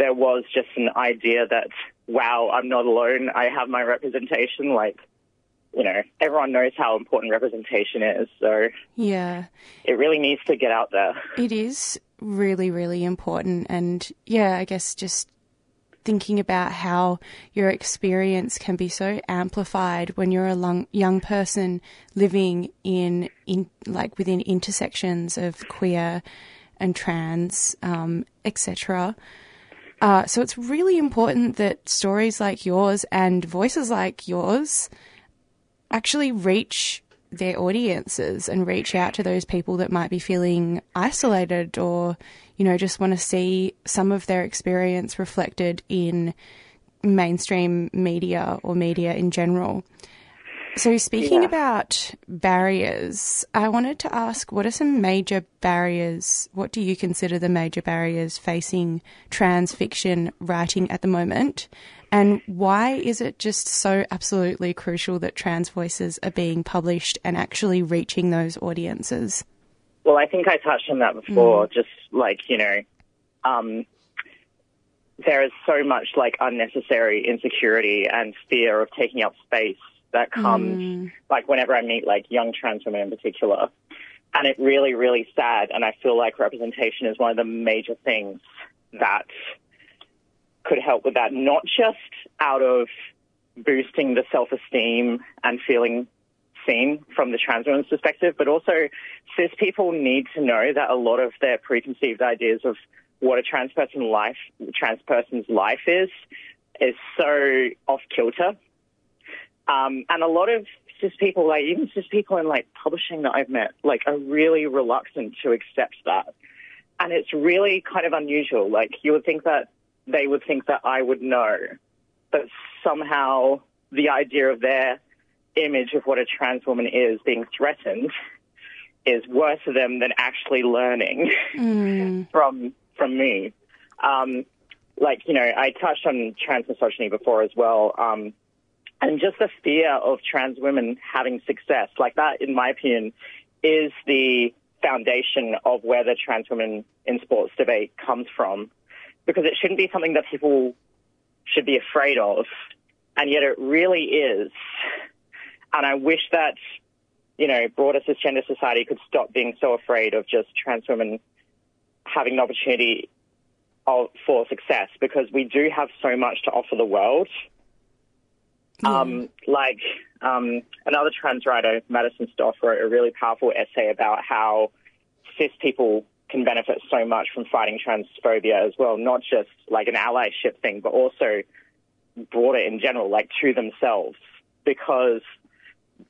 there was just an idea that wow i'm not alone i have my representation like you know everyone knows how important representation is so Yeah. it really needs to get out there It is really, really important. And yeah, I guess just thinking about how your experience can be so amplified when you're a long, young person living in, in like within intersections of queer and trans, um, etc. Uh, so it's really important that stories like yours and voices like yours actually reach their audiences and reach out to those people that might be feeling isolated or, you know, just want to see some of their experience reflected in mainstream media or media in general. So, speaking Yeah. about barriers, I wanted to ask what are some major barriers? What do you consider the major barriers facing trans fiction writing at the moment? And why is it just so absolutely crucial that trans voices are being published and actually reaching those audiences? Well, I think I touched on that before. Just like you know, um, there is so much like unnecessary insecurity and fear of taking up space that comes, mm. like whenever I meet like young trans women in particular, and it really, really sad. And I feel like representation is one of the major things that could help with that. Not just out of boosting the self-esteem and feeling seen from the trans woman's perspective, but also cis people need to know that a lot of their preconceived ideas of what a trans person life, trans person's life is, is so off kilter. Um, and a lot of cis people, like even cis people in like publishing that I've met, like are really reluctant to accept that. And it's really kind of unusual. Like you would think that they would think that I would know, but somehow the idea of their image of what a trans woman is being threatened is worse for them than actually learning [LAUGHS] from from me. Um, like you know, I touched on trans misogyny before as well, um, and just the fear of trans women having success, like that, in my opinion, is the foundation of where the trans women in sports debate comes from, because it shouldn't be something that people should be afraid of, and yet it really is. And I wish that, you know, broader cisgender society could stop being so afraid of just trans women having an opportunity for success because we do have so much to offer the world. Um, like um, another trans writer, Maddison Stoff, wrote a really powerful essay about how cis people can benefit so much from fighting transphobia as well, not just like an allyship thing, but also broader in general, like to themselves, because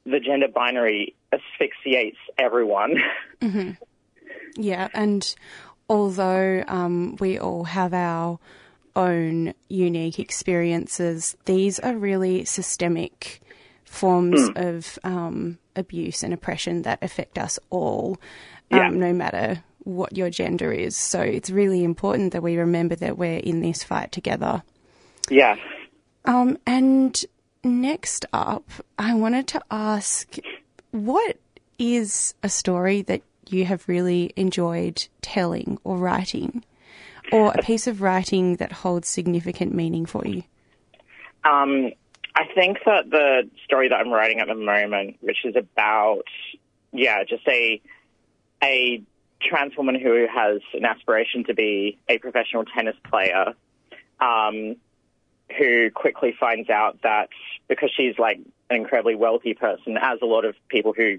the gender binary asphyxiates everyone. [LAUGHS] hmm Yeah, and although um, we all have our own unique experiences, these are really systemic forms of um, abuse and oppression that affect us all, um, Yeah. no matter what your gender is. So it's really important that we remember that we're in this fight together. Yeah. Um, and next up, I wanted to ask what is a story that you have really enjoyed telling or writing, or a piece of writing that holds significant meaning for you? Um, I think that the story that I'm writing at the moment, which is about, yeah, just a a trans woman who has an aspiration to be a professional tennis player, um, who quickly finds out that because she's like an incredibly wealthy person, as a lot of people who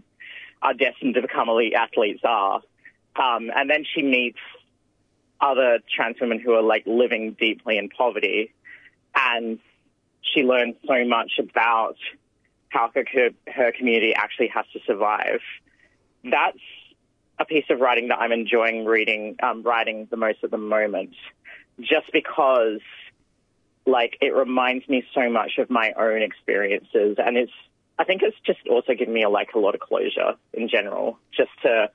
are destined to become elite athletes are, um, and then she meets other trans women who are like living deeply in poverty, and she learns so much about how her, her community actually has to survive. That's a piece of writing that I'm enjoying reading, um, writing the most at the moment, just because, like, it reminds me so much of my own experiences, and it's. I think it's just also given me a, like a lot of closure in general, just to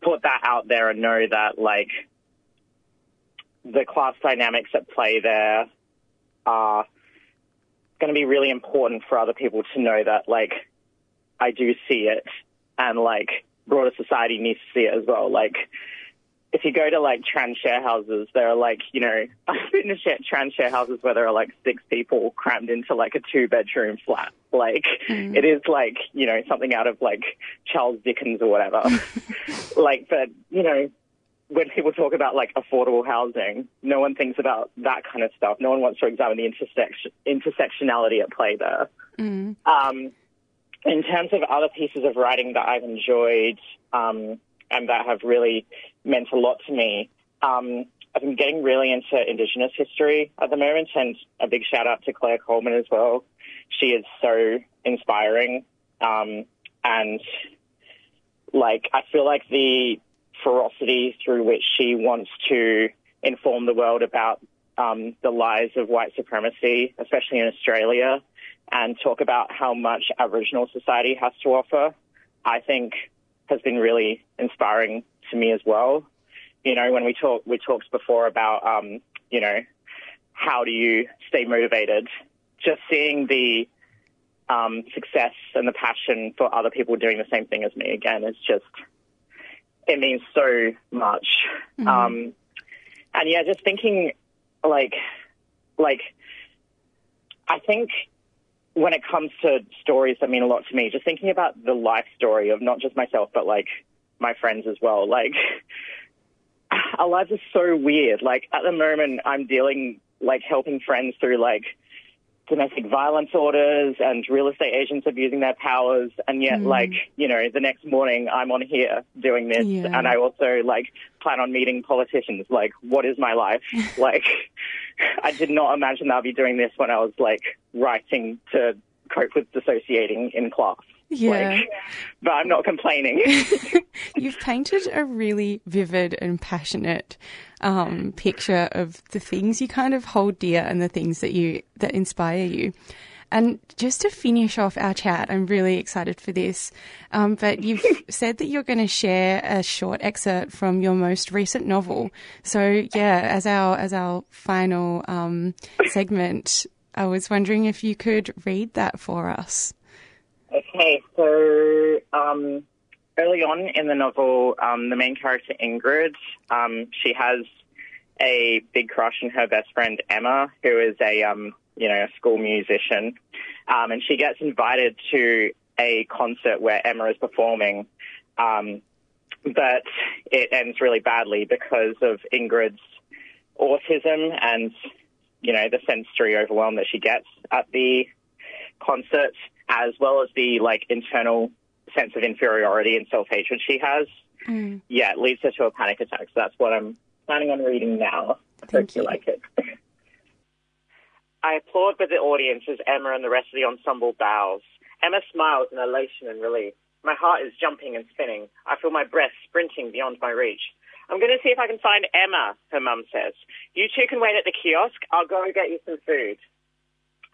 put that out there and know that like the class dynamics at play there are going to be really important for other people to know that like I do see it and like broader society needs to see it as well. Like, if you go to like trans share houses, there are like, you know, [LAUGHS] I've been to share, trans share houses where there are like six people crammed into like a two bedroom flat. Like, Mm. it is like, you know, something out of like Charles Dickens or whatever. [LAUGHS] like, but, you know, when people talk about like affordable housing, no one thinks about that kind of stuff. No one wants to examine the intersection, intersectionality at play there. Mm. Um, in terms of other pieces of writing that I've enjoyed um, and that have really meant a lot to me, um, I've been getting really into Indigenous history at the moment, and a big shout out to Claire Coleman as well. She is so inspiring, um, and like I feel like the ferocity through which she wants to inform the world about um, the lies of white supremacy, especially in Australia, and talk about how much Aboriginal society has to offer, I think has been really inspiring to me as well. You know, when we talk, we talked before about, um, you know, how do you stay motivated? Just seeing the um, success and the passion for other people doing the same thing as me again is just, it means so much. Um, and yeah, just thinking like, like, I think when it comes to stories that mean a lot to me, just thinking about the life story of not just myself, but like my friends as well. Like, [LAUGHS] our lives are so weird. Like, at the moment, I'm dealing, like, helping friends through, like, domestic violence orders and real estate agents abusing their powers. And yet, Mm. like, you know, the next morning I'm on here doing this. Yeah. And I also, like, plan on meeting politicians. Like, what is my life? [LAUGHS] like, [LAUGHS] I did not imagine that I'd be doing this when I was, like, writing to cope with dissociating in class. Yeah. Like, but I'm not complaining. [LAUGHS] [LAUGHS] You've painted a really vivid and passionate um, picture of the things you kind of hold dear and the things that you that inspire you. And just to finish off our chat, I'm really excited for this. Um, but you've [LAUGHS] said that you're going to share a short excerpt from your most recent novel. So yeah, as our as our final um, segment, I was wondering if you could read that for us. Okay, so um, early on in the novel, um, the main character Ingrid, um, she has a big crush on her best friend Emma, who is a um, you know a school musician, um, and she gets invited to a concert where Emma is performing, um, but it ends really badly because of Ingrid's autism and you know the sensory overwhelm that she gets at the concert, as well as the like internal sense of inferiority and self hatred she has. Mm. Yeah, it leads her to a panic attack. So that's what I'm planning on reading now. I hope you like it. [LAUGHS] I applaud with the audience as Emma and the rest of the ensemble bows. Emma smiles in elation and relief. My heart is jumping and spinning. I feel my breath sprinting beyond my reach. I'm going to see if I can find Emma, her mum says. You two can wait at the kiosk. I'll go get you some food.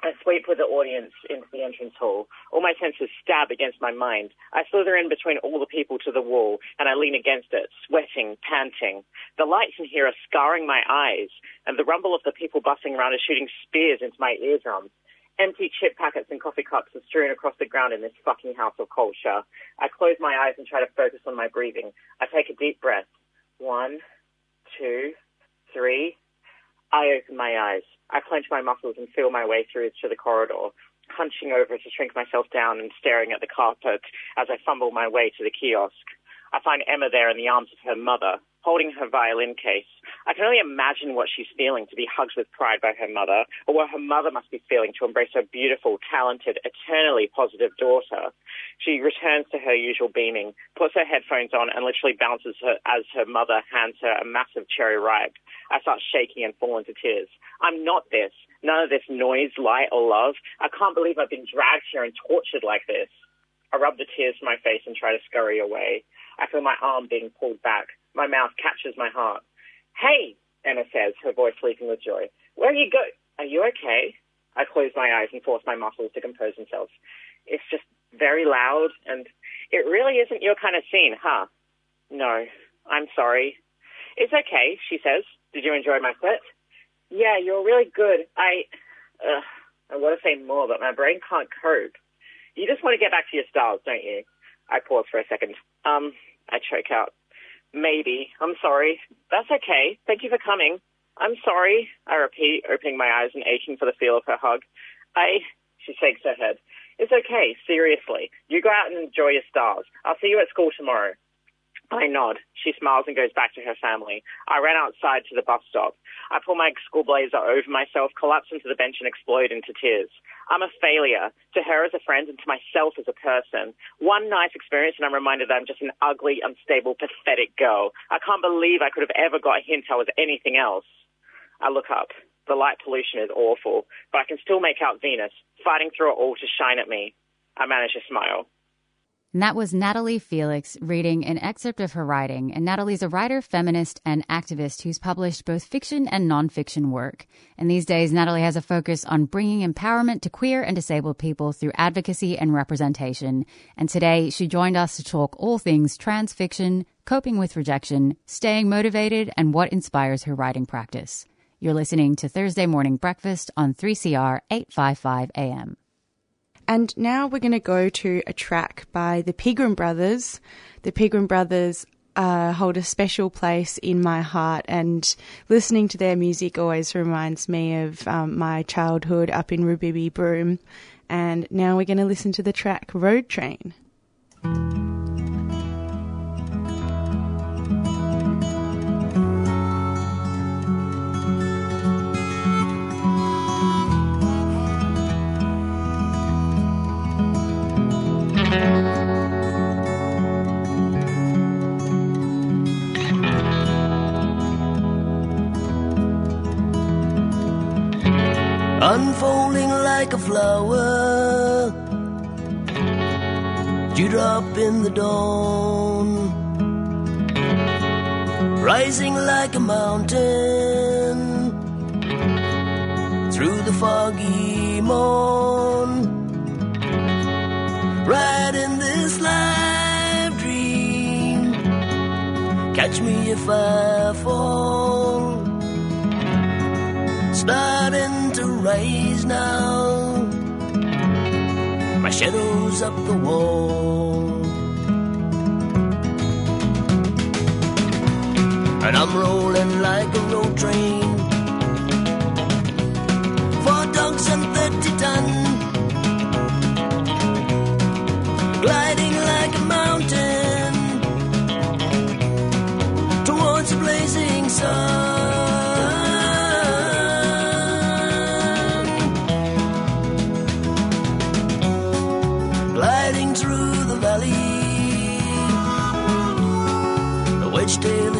I sweep with the audience into the entrance hall. All my senses stab against my mind. I slither in between all the people to the wall, and I lean against it, sweating, panting. The lights in here are scarring my eyes, and the rumble of the people bustling around is shooting spears into my eardrums. Empty chip packets and coffee cups are strewn across the ground in this fucking house of culture. I close my eyes and try to focus on my breathing. I take a deep breath. One, two, three. I open my eyes. I clench my muscles and feel my way through to the corridor, hunching over to shrink myself down and staring at the carpet as I fumble my way to the kiosk. I find Emma there in the arms of her mother, holding her violin case. I can only imagine what she's feeling to be hugged with pride by her mother, or what her mother must be feeling to embrace her beautiful, talented, eternally positive daughter. She returns to her usual beaming, puts her headphones on, and literally bounces her as her mother hands her a massive cherry ripe. I start shaking and fall into tears. I'm not this. None of this noise, light, or love. I can't believe I've been dragged here and tortured like this. I rub the tears from my face and try to scurry away. I feel my arm being pulled back. My mouth catches my heart. Hey, Emma says, her voice leaping with joy. Where are you go? Are you okay? I close my eyes and force my muscles to compose themselves. It's just very loud, and it really isn't your kind of scene, huh? No, I'm sorry. It's okay, she says. Did you enjoy my set? Yeah, you're really good. I, uh, I want to say more, but my brain can't cope. You just want to get back to your styles, don't you? I pause for a second. Um, I choke out. Maybe. I'm sorry. That's okay. Thank you for coming. I'm sorry. I repeat, opening my eyes and aching for the feel of her hug. I. She shakes her head. It's okay. Seriously. You go out and enjoy your stars. I'll see you at school tomorrow. I nod. She smiles and goes back to her family. I ran outside to the bus stop. I pull my school blazer over myself, collapse into the bench, and explode into tears. I'm a failure to her as a friend and to myself as a person. One nice experience, and I'm reminded that I'm just an ugly, unstable, pathetic girl. I can't believe I could have ever got a hint I was anything else. I look up. The light pollution is awful, but I can still make out Venus, fighting through it all to shine at me. I manage to smile. And that was Natalie Felix reading an excerpt of her writing. And Natalie's a writer, feminist, and activist who's published both fiction and nonfiction work. And these days, Natalie has a focus on bringing empowerment to queer and disabled people through advocacy and representation. And today, she joined us to talk all things trans fiction, coping with rejection, staying motivated, and what inspires her writing practice. You're listening to Thursday Morning Breakfast on 3CR 855 AM. And now we're going to go to a track by the Pigram Brothers. The Pigram Brothers uh, hold a special place in my heart, and listening to their music always reminds me of um, my childhood up in Rubibi Broome. And now we're going to listen to the track Road Train. Unfolding like a flower, dewdrop in the dawn, rising like a mountain. Through the foggy morn, right in this life dream. Catch me if I fall, starting rise now. My shadow's up the wall. And I'm rolling like a road train. Four dogs and 30 ton. Gliding like a mountain towards a blazing sun.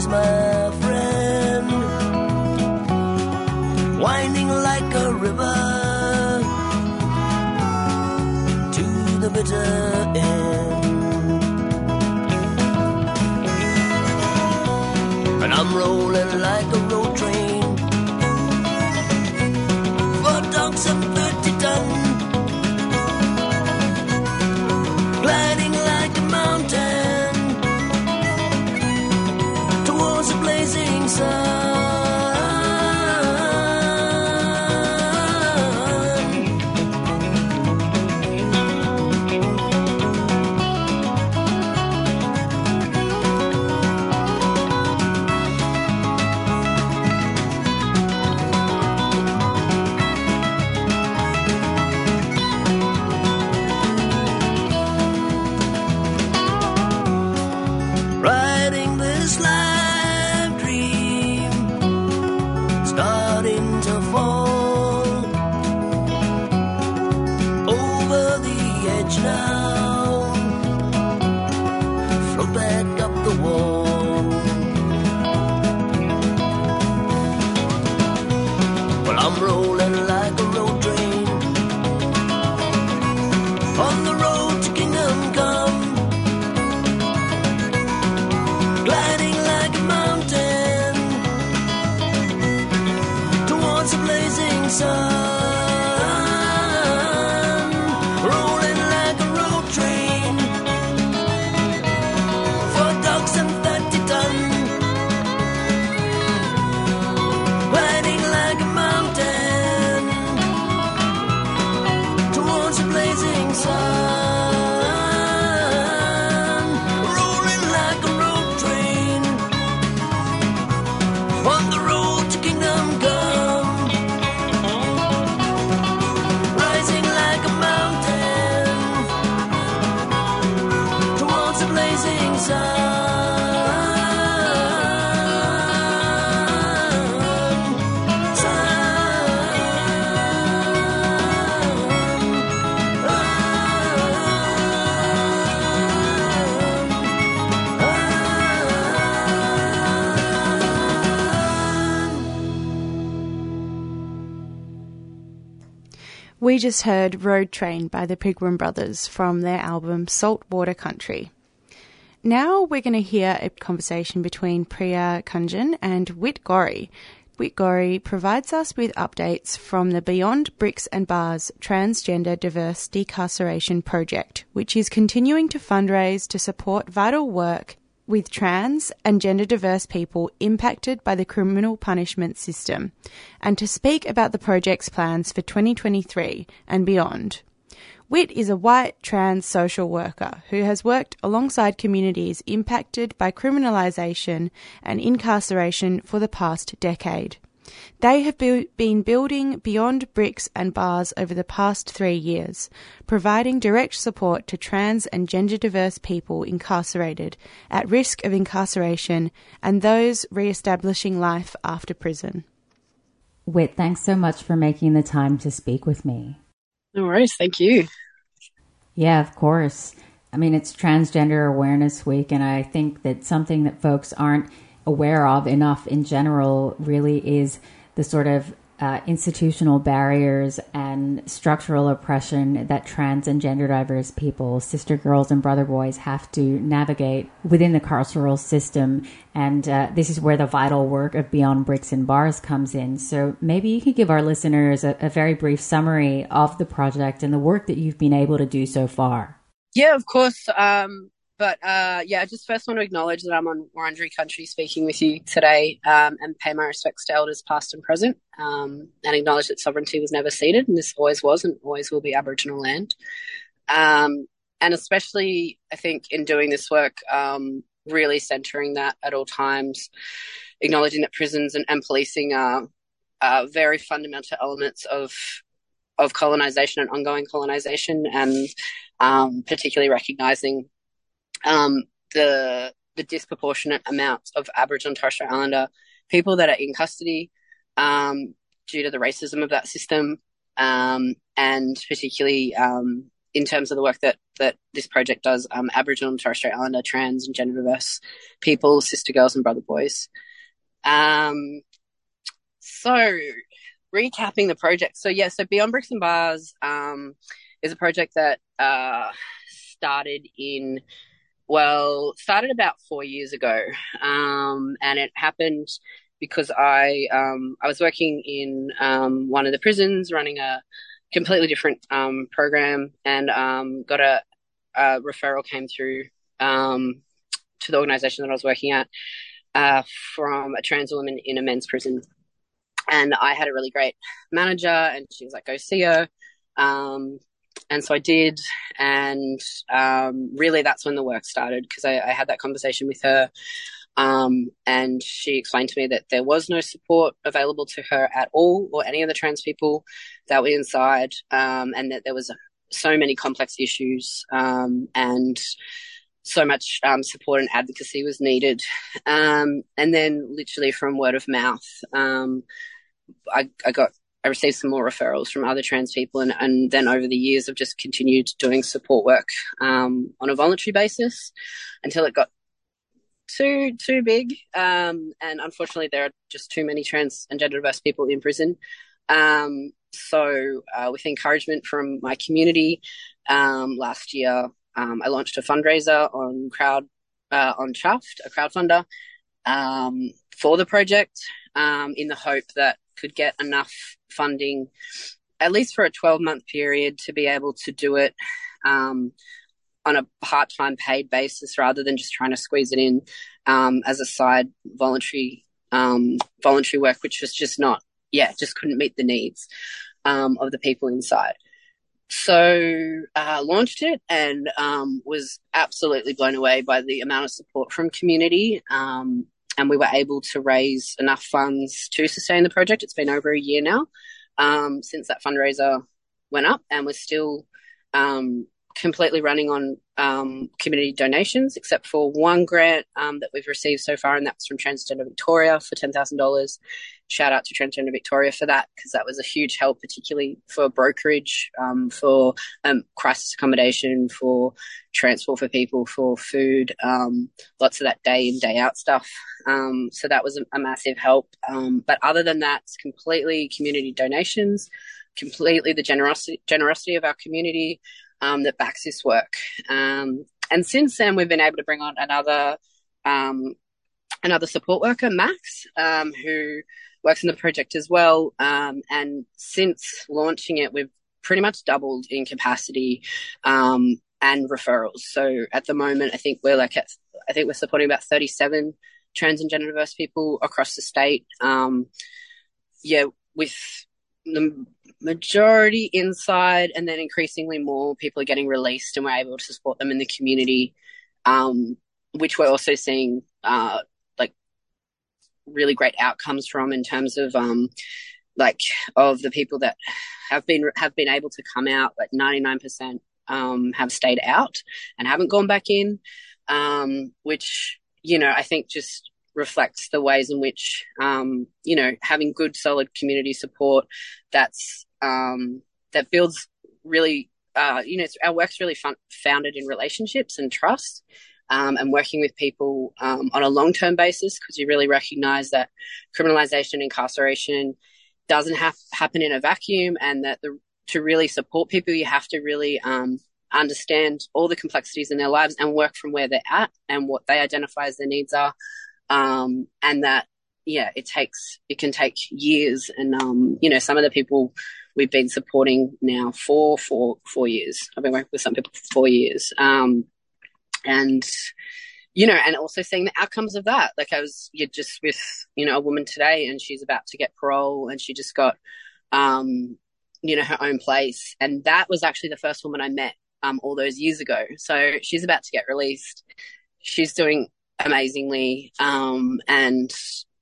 My friend, winding like a river to the bitter end. And I'm rolling We just heard Road Train by the Pigram Brothers from their album Saltwater Country. Now we're going to hear a conversation between Priya Kunjan and Whit Gorry. Whit Gorry provides us with updates from the Beyond Bricks and Bars Transgender Diverse Decarceration Project, which is continuing to fundraise to support vital work with trans and gender diverse people impacted by the criminal punishment system, and to speak about the project's plans for 2023 and beyond. Whit is a white trans social worker who has worked alongside communities impacted by criminalisation and incarceration for the past decade. They have bu- been building beyond bricks and bars over the past three years, providing direct support to trans and gender diverse people incarcerated, at risk of incarceration, and those re establishing life after prison. Whit, thanks so much for making the time to speak with me. No worries. Thank you. Yeah, of course. I mean, it's Transgender Awareness Week, and I think that something that folks aren't aware of enough in general really is the sort of uh, institutional barriers and structural oppression that trans and gender diverse people, sister girls and brother boys, have to navigate within the carceral system. And uh, this is where the vital work of Beyond Bricks and Bars comes in. So maybe you could give our listeners a, a very brief summary of the project and the work that you've been able to do so far. Yeah, of course. Um, but uh, yeah, I just first want to acknowledge that I'm on Wurundjeri country speaking with you today um, and pay my respects to elders past and present um, and acknowledge that sovereignty was never ceded and this always was and always will be Aboriginal land. Um, and especially, I think, in doing this work, um, really centering that at all times, acknowledging that prisons and, and policing are, are very fundamental elements of of colonization and ongoing colonization, and um, particularly recognizing um, the the disproportionate amounts of Aboriginal and Torres Strait Islander people that are in custody um, due to the racism of that system, um, and particularly um, in terms of the work that that this project does, um, Aboriginal and Torres Strait Islander, trans and gender diverse people, sister girls and brother boys. Um, so, recapping the project. So yeah, so Beyond Bricks and Bars is a project that uh, started in well, started about four years ago, um, and it happened because I um, I was working in um, one of the prisons, running a completely different um, program, and um, got a, a, referral came through um, to the organisation that I was working at uh, from a trans woman in a men's prison, and I had a really great manager, and she was like, "Go see her." Um, and so I did, and um, really that's when the work started because I, I, had that conversation with her, um, and she explained to me that there was no support available to her at all, or any of the trans people that were inside, um, and that there was so many complex issues um, and so much um, support and advocacy was needed, um, and then literally from word of mouth. I, I got I received some more referrals from other trans people, and, and then over the years, I've just continued doing support work um, on a voluntary basis until it got too too big. Um, and unfortunately, there are just too many trans and gender diverse people in prison. Um, so, uh, with encouragement from my community, um, last year um, I launched a fundraiser on crowd uh, on Chuffed, a crowdfunder um, for the project, in the hope that could get enough funding, at least for a 12 month period, to be able to do it um, on a part time paid basis rather than just trying to squeeze it in um, as a side voluntary um, voluntary work, which was just not, yeah, just couldn't meet the needs um, of the people inside. So uh, launched it and um, was absolutely blown away by the amount of support from community. Um, and we were able to raise enough funds to sustain the project. It's been over a year now um, since that fundraiser went up, and we're still um, completely running on um, community donations, except for one grant um, that we've received so far, and that's from Transgender Victoria for ten thousand dollars. Shout out to Transgender Victoria for that because that was a huge help, particularly for brokerage, um, for um, crisis accommodation, for transport for people, for food, um, lots of that day in day out stuff. Um, so that was a, a massive help. but other than that, it's completely community donations completely the generosity generosity of our community um, that backs this work. Um, and since then, we've been able to bring on another um, another support worker, Max, um, who works in the project as well. Um, and since launching it, we've pretty much doubled in capacity um, and referrals. So at the moment, I think we're like at, I think we're supporting about 37 trans and gender diverse people across the state. yeah, with the majority inside, and then increasingly more people are getting released, and we're able to support them in the community, um, which we're also seeing uh, like really great outcomes from in terms of um, like of the people that have been have been able to come out. Like ninety nine percent um, have stayed out and haven't gone back in, um, which you know I think just reflects the ways in which, um, you know, having good, solid community support that's, um, that builds really, uh, you know, our work's really fun- founded in relationships and trust. Um, and working with people um, on a long term basis because you really recognize that criminalization, incarceration doesn't have happen in a vacuum, and that the, to really support people, you have to really um, understand all the complexities in their lives and work from where they're at and what they identify as their needs are, um, and that, yeah, it takes, it can take years. And, um, you know, some of the people we've been supporting now for four, four years. I've been working with some people for four years. Um, and, you know, and also seeing the outcomes of that. Like I was you're just with, you know, a woman today and she's about to get parole and she just got, um, you know, her own place. And that was actually the first woman I met, um, all those years ago. So she's about to get released. She's doing amazingly. Um, and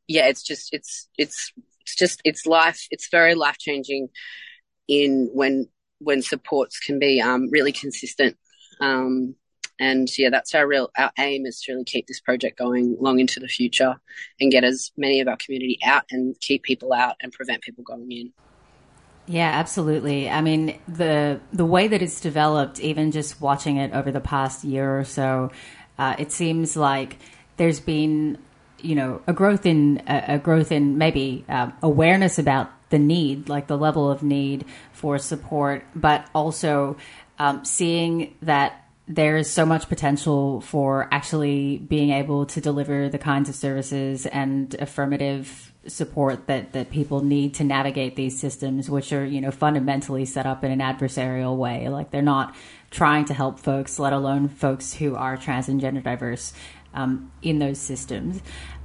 yeah, it's just, it's, it's, it's just, it's life, it's very life changing in when, when supports can be, um, really consistent. Um, and yeah, that's our real, our aim is to really keep this project going long into the future and get as many of our community out and keep people out and prevent people going in. Yeah, absolutely. I mean, the the way that it's developed, even just watching it over the past year or so, uh, it seems like there's been, you know, a growth in a, growth in maybe uh, awareness about the need, like the level of need for support, but also um, seeing that there is so much potential for actually being able to deliver the kinds of services and affirmative support that, that people need to navigate these systems, which are, you know, fundamentally set up in an adversarial way. Like they're not trying to help folks, let alone folks who are trans and gender diverse um, in those systems.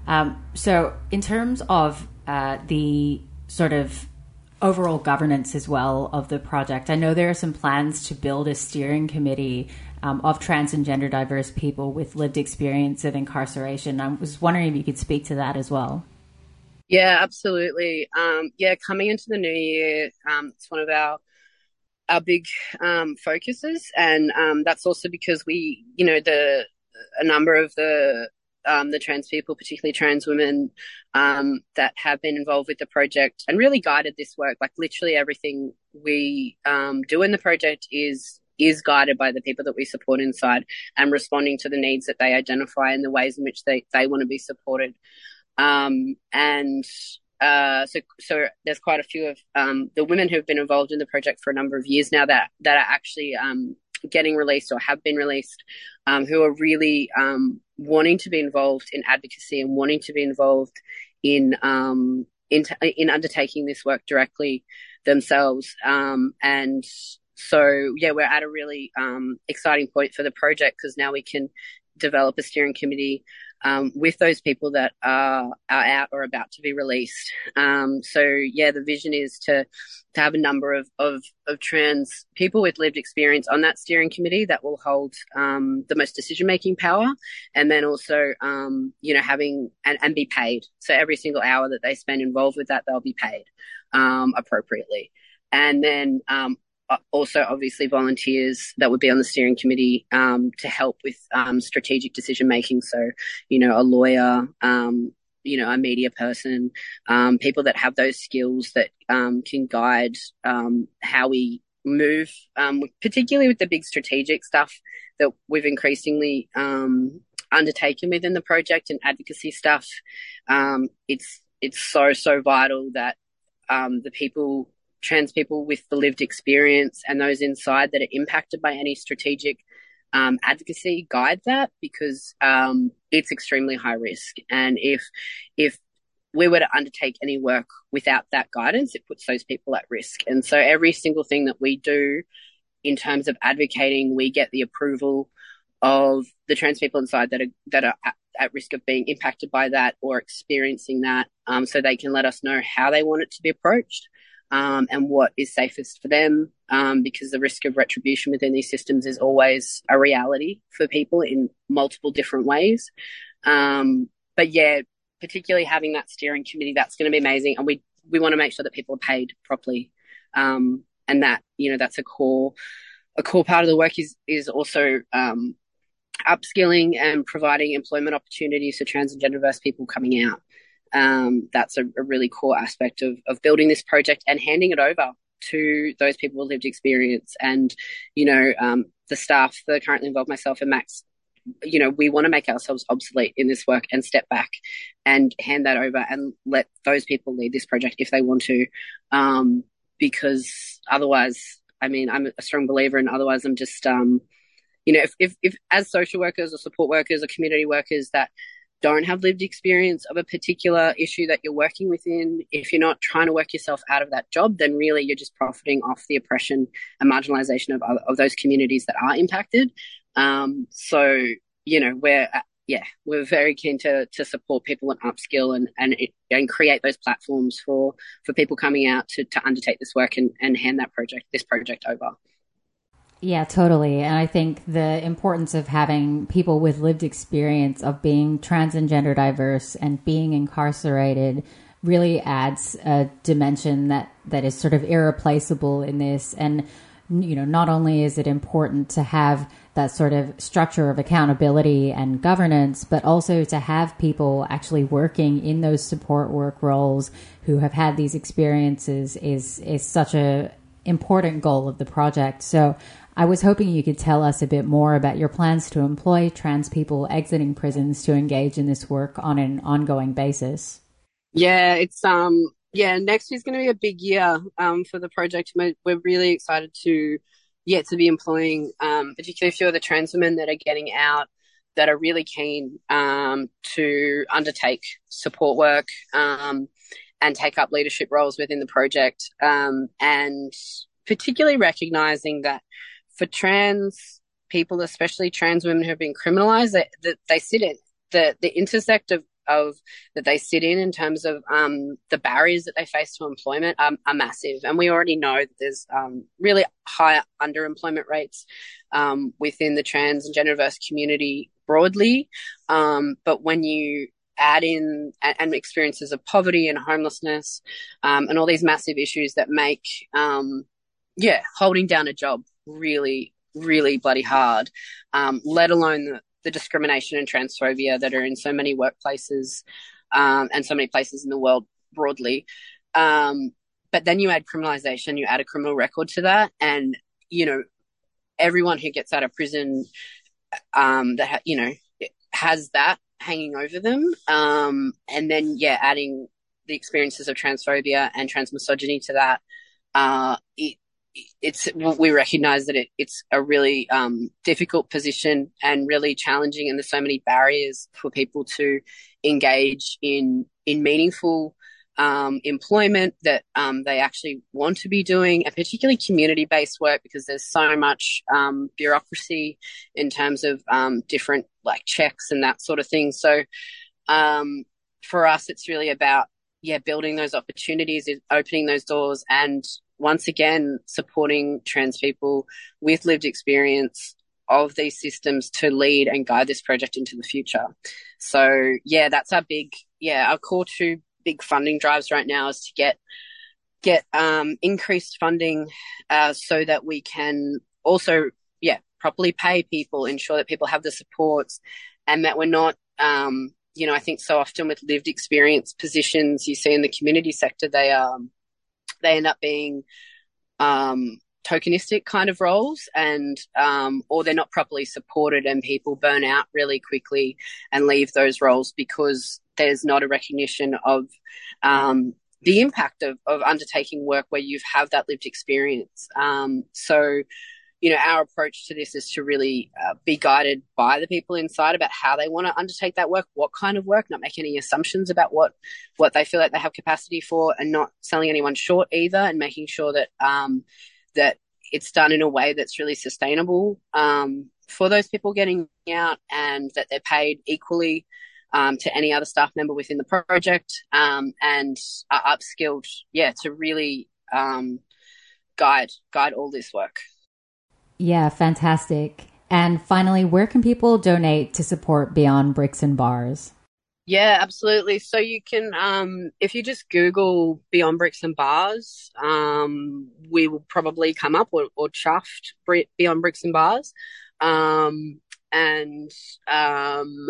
Um, so, in terms of uh, the sort of overall governance as well of the project, I know there are some plans to build a steering committee um, of trans and gender diverse people with lived experience of incarceration. I was wondering if you could speak to that as well. Yeah, absolutely. Um, yeah, coming into the new year, um, it's one of our our big um, focuses, and um, that's also because we, you know, the a number of the um, the trans people, particularly trans women, um, that have been involved with the project and really guided this work. Like literally everything we um, do in the project is is guided by the people that we support inside and responding to the needs that they identify and the ways in which they, they want to be supported. Um, and uh, so, so there's quite a few of um, the women who've been involved in the project for a number of years now that that are actually um, getting released or have been released, um, who are really um, wanting to be involved in advocacy and wanting to be involved in um, in, in undertaking this work directly themselves. Um, and so, yeah, we're at a really um, exciting point for the project because now we can develop a steering committee um, with those people that are, are out or about to be released. Um, so yeah, the vision is to, to have a number of, of, of trans people with lived experience on that steering committee that will hold, um, the most decision making power and then also, um, you know, having and, and be paid. So every single hour that they spend involved with that, they'll be paid, um, appropriately. And then, um, also obviously volunteers that would be on the steering committee um, to help with um, strategic decision making. So, you know, a lawyer, um, you know, a media person, um, people that have those skills that um, can guide um, how we move, particularly with the big strategic stuff that we've increasingly undertaken within the project and advocacy stuff. it's it's so so vital that the people trans people with the lived experience and those inside that are impacted by any strategic um, advocacy guide that because um, it's extremely high risk. And if if we were to undertake any work without that guidance, it puts those people at risk. And so every single thing that we do in terms of advocating, we get the approval of the trans people inside that are that are at, risk of being impacted by that or experiencing that, um, so they can let us know how they want it to be approached um, and what is safest for them, um, because the risk of retribution within these systems is always a reality for people in multiple different ways. Um, but yeah, particularly having that steering committee, that's going to be amazing, and we we want to make sure that people are paid properly, um, and that you know that's a core a core part of the work is is also um, upskilling and providing employment opportunities for trans and gender diverse people coming out. Um, that's a, a, really core aspect of, of building this project and handing it over to those people with lived experience. And, you know, um, the staff that are currently involved, myself and Max, you know, we want to make ourselves obsolete in this work and step back and hand that over and let those people lead this project if they want to. Um, because otherwise, I mean, I'm a strong believer and otherwise I'm just, um, you know, if, if, if as social workers or support workers or community workers that don't have lived experience of a particular issue that you're working within, if you're not trying to work yourself out of that job, then really you're just profiting off the oppression and marginalization of, of those communities that are impacted. Um, so, you know, we're, yeah, we're very keen to, to support people and upskill and, and, and create those platforms for, for people coming out to, to undertake this work and, and hand that project, this project over. Yeah, totally. And I think the importance of having people with lived experience of being trans and gender diverse and being incarcerated really adds a dimension that, that is sort of irreplaceable in this. And, you know, not only is it important to have that sort of structure of accountability and governance, but also to have people actually working in those support work roles who have had these experiences is, is such a important goal of the project. So I was hoping you could tell us a bit more about your plans to employ trans people exiting prisons to engage in this work on an ongoing basis. Yeah, it's um yeah, next year's going to be a big year um for the project. We're really excited to yet to be employing um particularly a few of the trans women that are getting out that are really keen um to undertake support work um and take up leadership roles within the project um and particularly recognizing that for trans people, especially trans women who have been criminalized, that, that they sit in the, the intersect of, of that they sit in in terms of um, the barriers that they face to employment are, are massive. And we already know that there's um, really high underemployment rates um, within the trans and gender diverse community broadly. Um, but when you add in and, and, experiences of poverty and homelessness um, and all these massive issues that make yeah, holding down a job really, really bloody hard, um, let alone the, the, discrimination and transphobia that are in so many workplaces um, and so many places in the world broadly. Um, but then you add criminalization, you add a criminal record to that, and you know everyone who gets out of prison um, that ha- you know has that hanging over them, um, and then yeah, adding the experiences of transphobia and transmisogyny to that, uh, it it's we recognize that it, it's a really um, difficult position and really challenging, and there's so many barriers for people to engage in in meaningful um, employment that um, they actually want to be doing, and particularly community based work because there's so much um, bureaucracy in terms of um, different like checks and that sort of thing. So um, for us, it's really about yeah building those opportunities, opening those doors, and once again supporting trans people with lived experience of these systems to lead and guide this project into the future. So yeah, that's our big, yeah, our core two big funding drives right now is to get get um, increased funding uh, so that we can also, yeah, properly pay people, ensure that people have the supports, and that we're not, um, you know, I think so often with lived experience positions you see in the community sector, they um, they end up being um, tokenistic kind of roles and um, or they're not properly supported and people burn out really quickly and leave those roles because there's not a recognition of um, the impact of, of undertaking work where you have that lived experience. Um, so, you know, our approach to this is to really uh, be guided by the people inside about how they want to undertake that work, what kind of work, not make any assumptions about what what they feel like they have capacity for, and not selling anyone short either, and making sure that um, that it's done in a way that's really sustainable um, for those people getting out, and that they're paid equally um, to any other staff member within the project um, and are upskilled, yeah, to really um, guide guide all this work. Yeah, fantastic. And finally, where can people donate to support Beyond Bricks and Bars? Yeah, absolutely. So you can, um, if you just Google Beyond Bricks and Bars, um, we will probably come up or, or chuffed Beyond Bricks and Bars. Um, and um,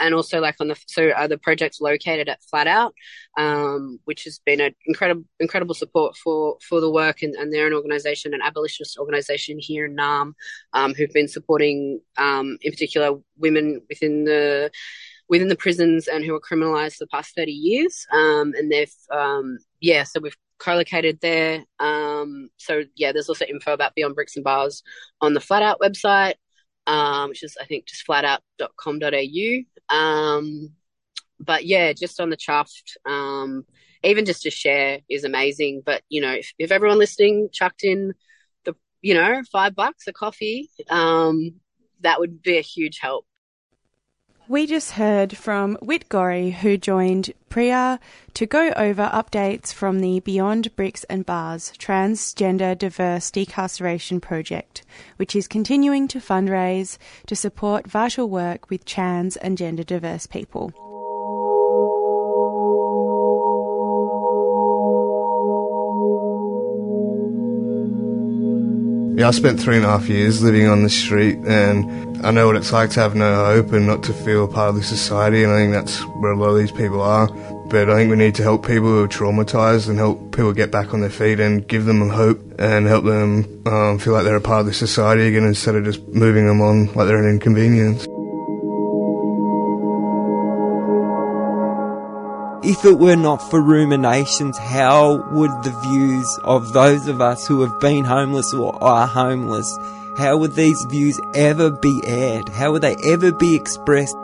and also like on the so uh, the project's located at Flat Out, um, which has been an incredible incredible support for for the work, and, and they're an organisation, an abolitionist organisation here in Naarm, um, who've been supporting, um, in particular, women within the within the prisons and who are criminalised for the past thirty years, um, and they've um, yeah, so we've co-located there. Um, so yeah, there's also info about Beyond Bricks and Bars on the Flat Out website um, which is I think just flatout.com.au. Um, but yeah, just on the chuffed, um, even just to share is amazing. But you know, if, if everyone listening chucked in the, you know, five bucks a coffee, um, that would be a huge help. We just heard from Whit Gorry, who joined Priya to go over updates from the Beyond Bricks and Bars Transgender Diverse Decarceration Project, which is continuing to fundraise to support vital work with trans and gender diverse people. Yeah, I spent three and a half years living on the street, and I know what it's like to have no hope and not to feel part of the society, and I think that's where a lot of these people are. But I think we need to help people who are traumatised and help people get back on their feet and give them hope and help them um, feel like they're a part of the society again instead of just moving them on like they're an inconvenience. If it were not for ruminations, how would the views of those of us who have been homeless or are homeless, how would these views ever be aired? How would they ever be expressed?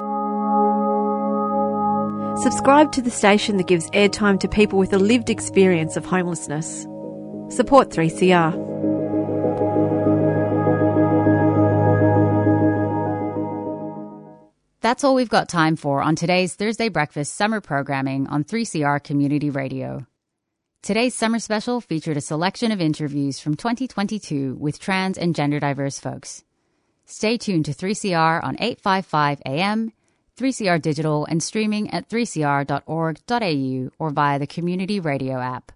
Subscribe to the station that gives airtime to people with a lived experience of homelessness. Support 3CR. That's all we've got time for on today's Thursday Breakfast summer programming on 3CR Community Radio. Today's summer special featured a selection of interviews from 2022 with trans and gender diverse folks. Stay tuned to 3CR on 855 AM, 3CR Digital, and streaming at 3cr.org.au or via the Community Radio app.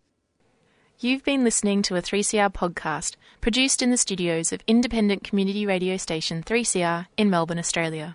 You've been listening to a 3CR podcast produced in the studios of independent community radio station 3CR in Melbourne, Australia.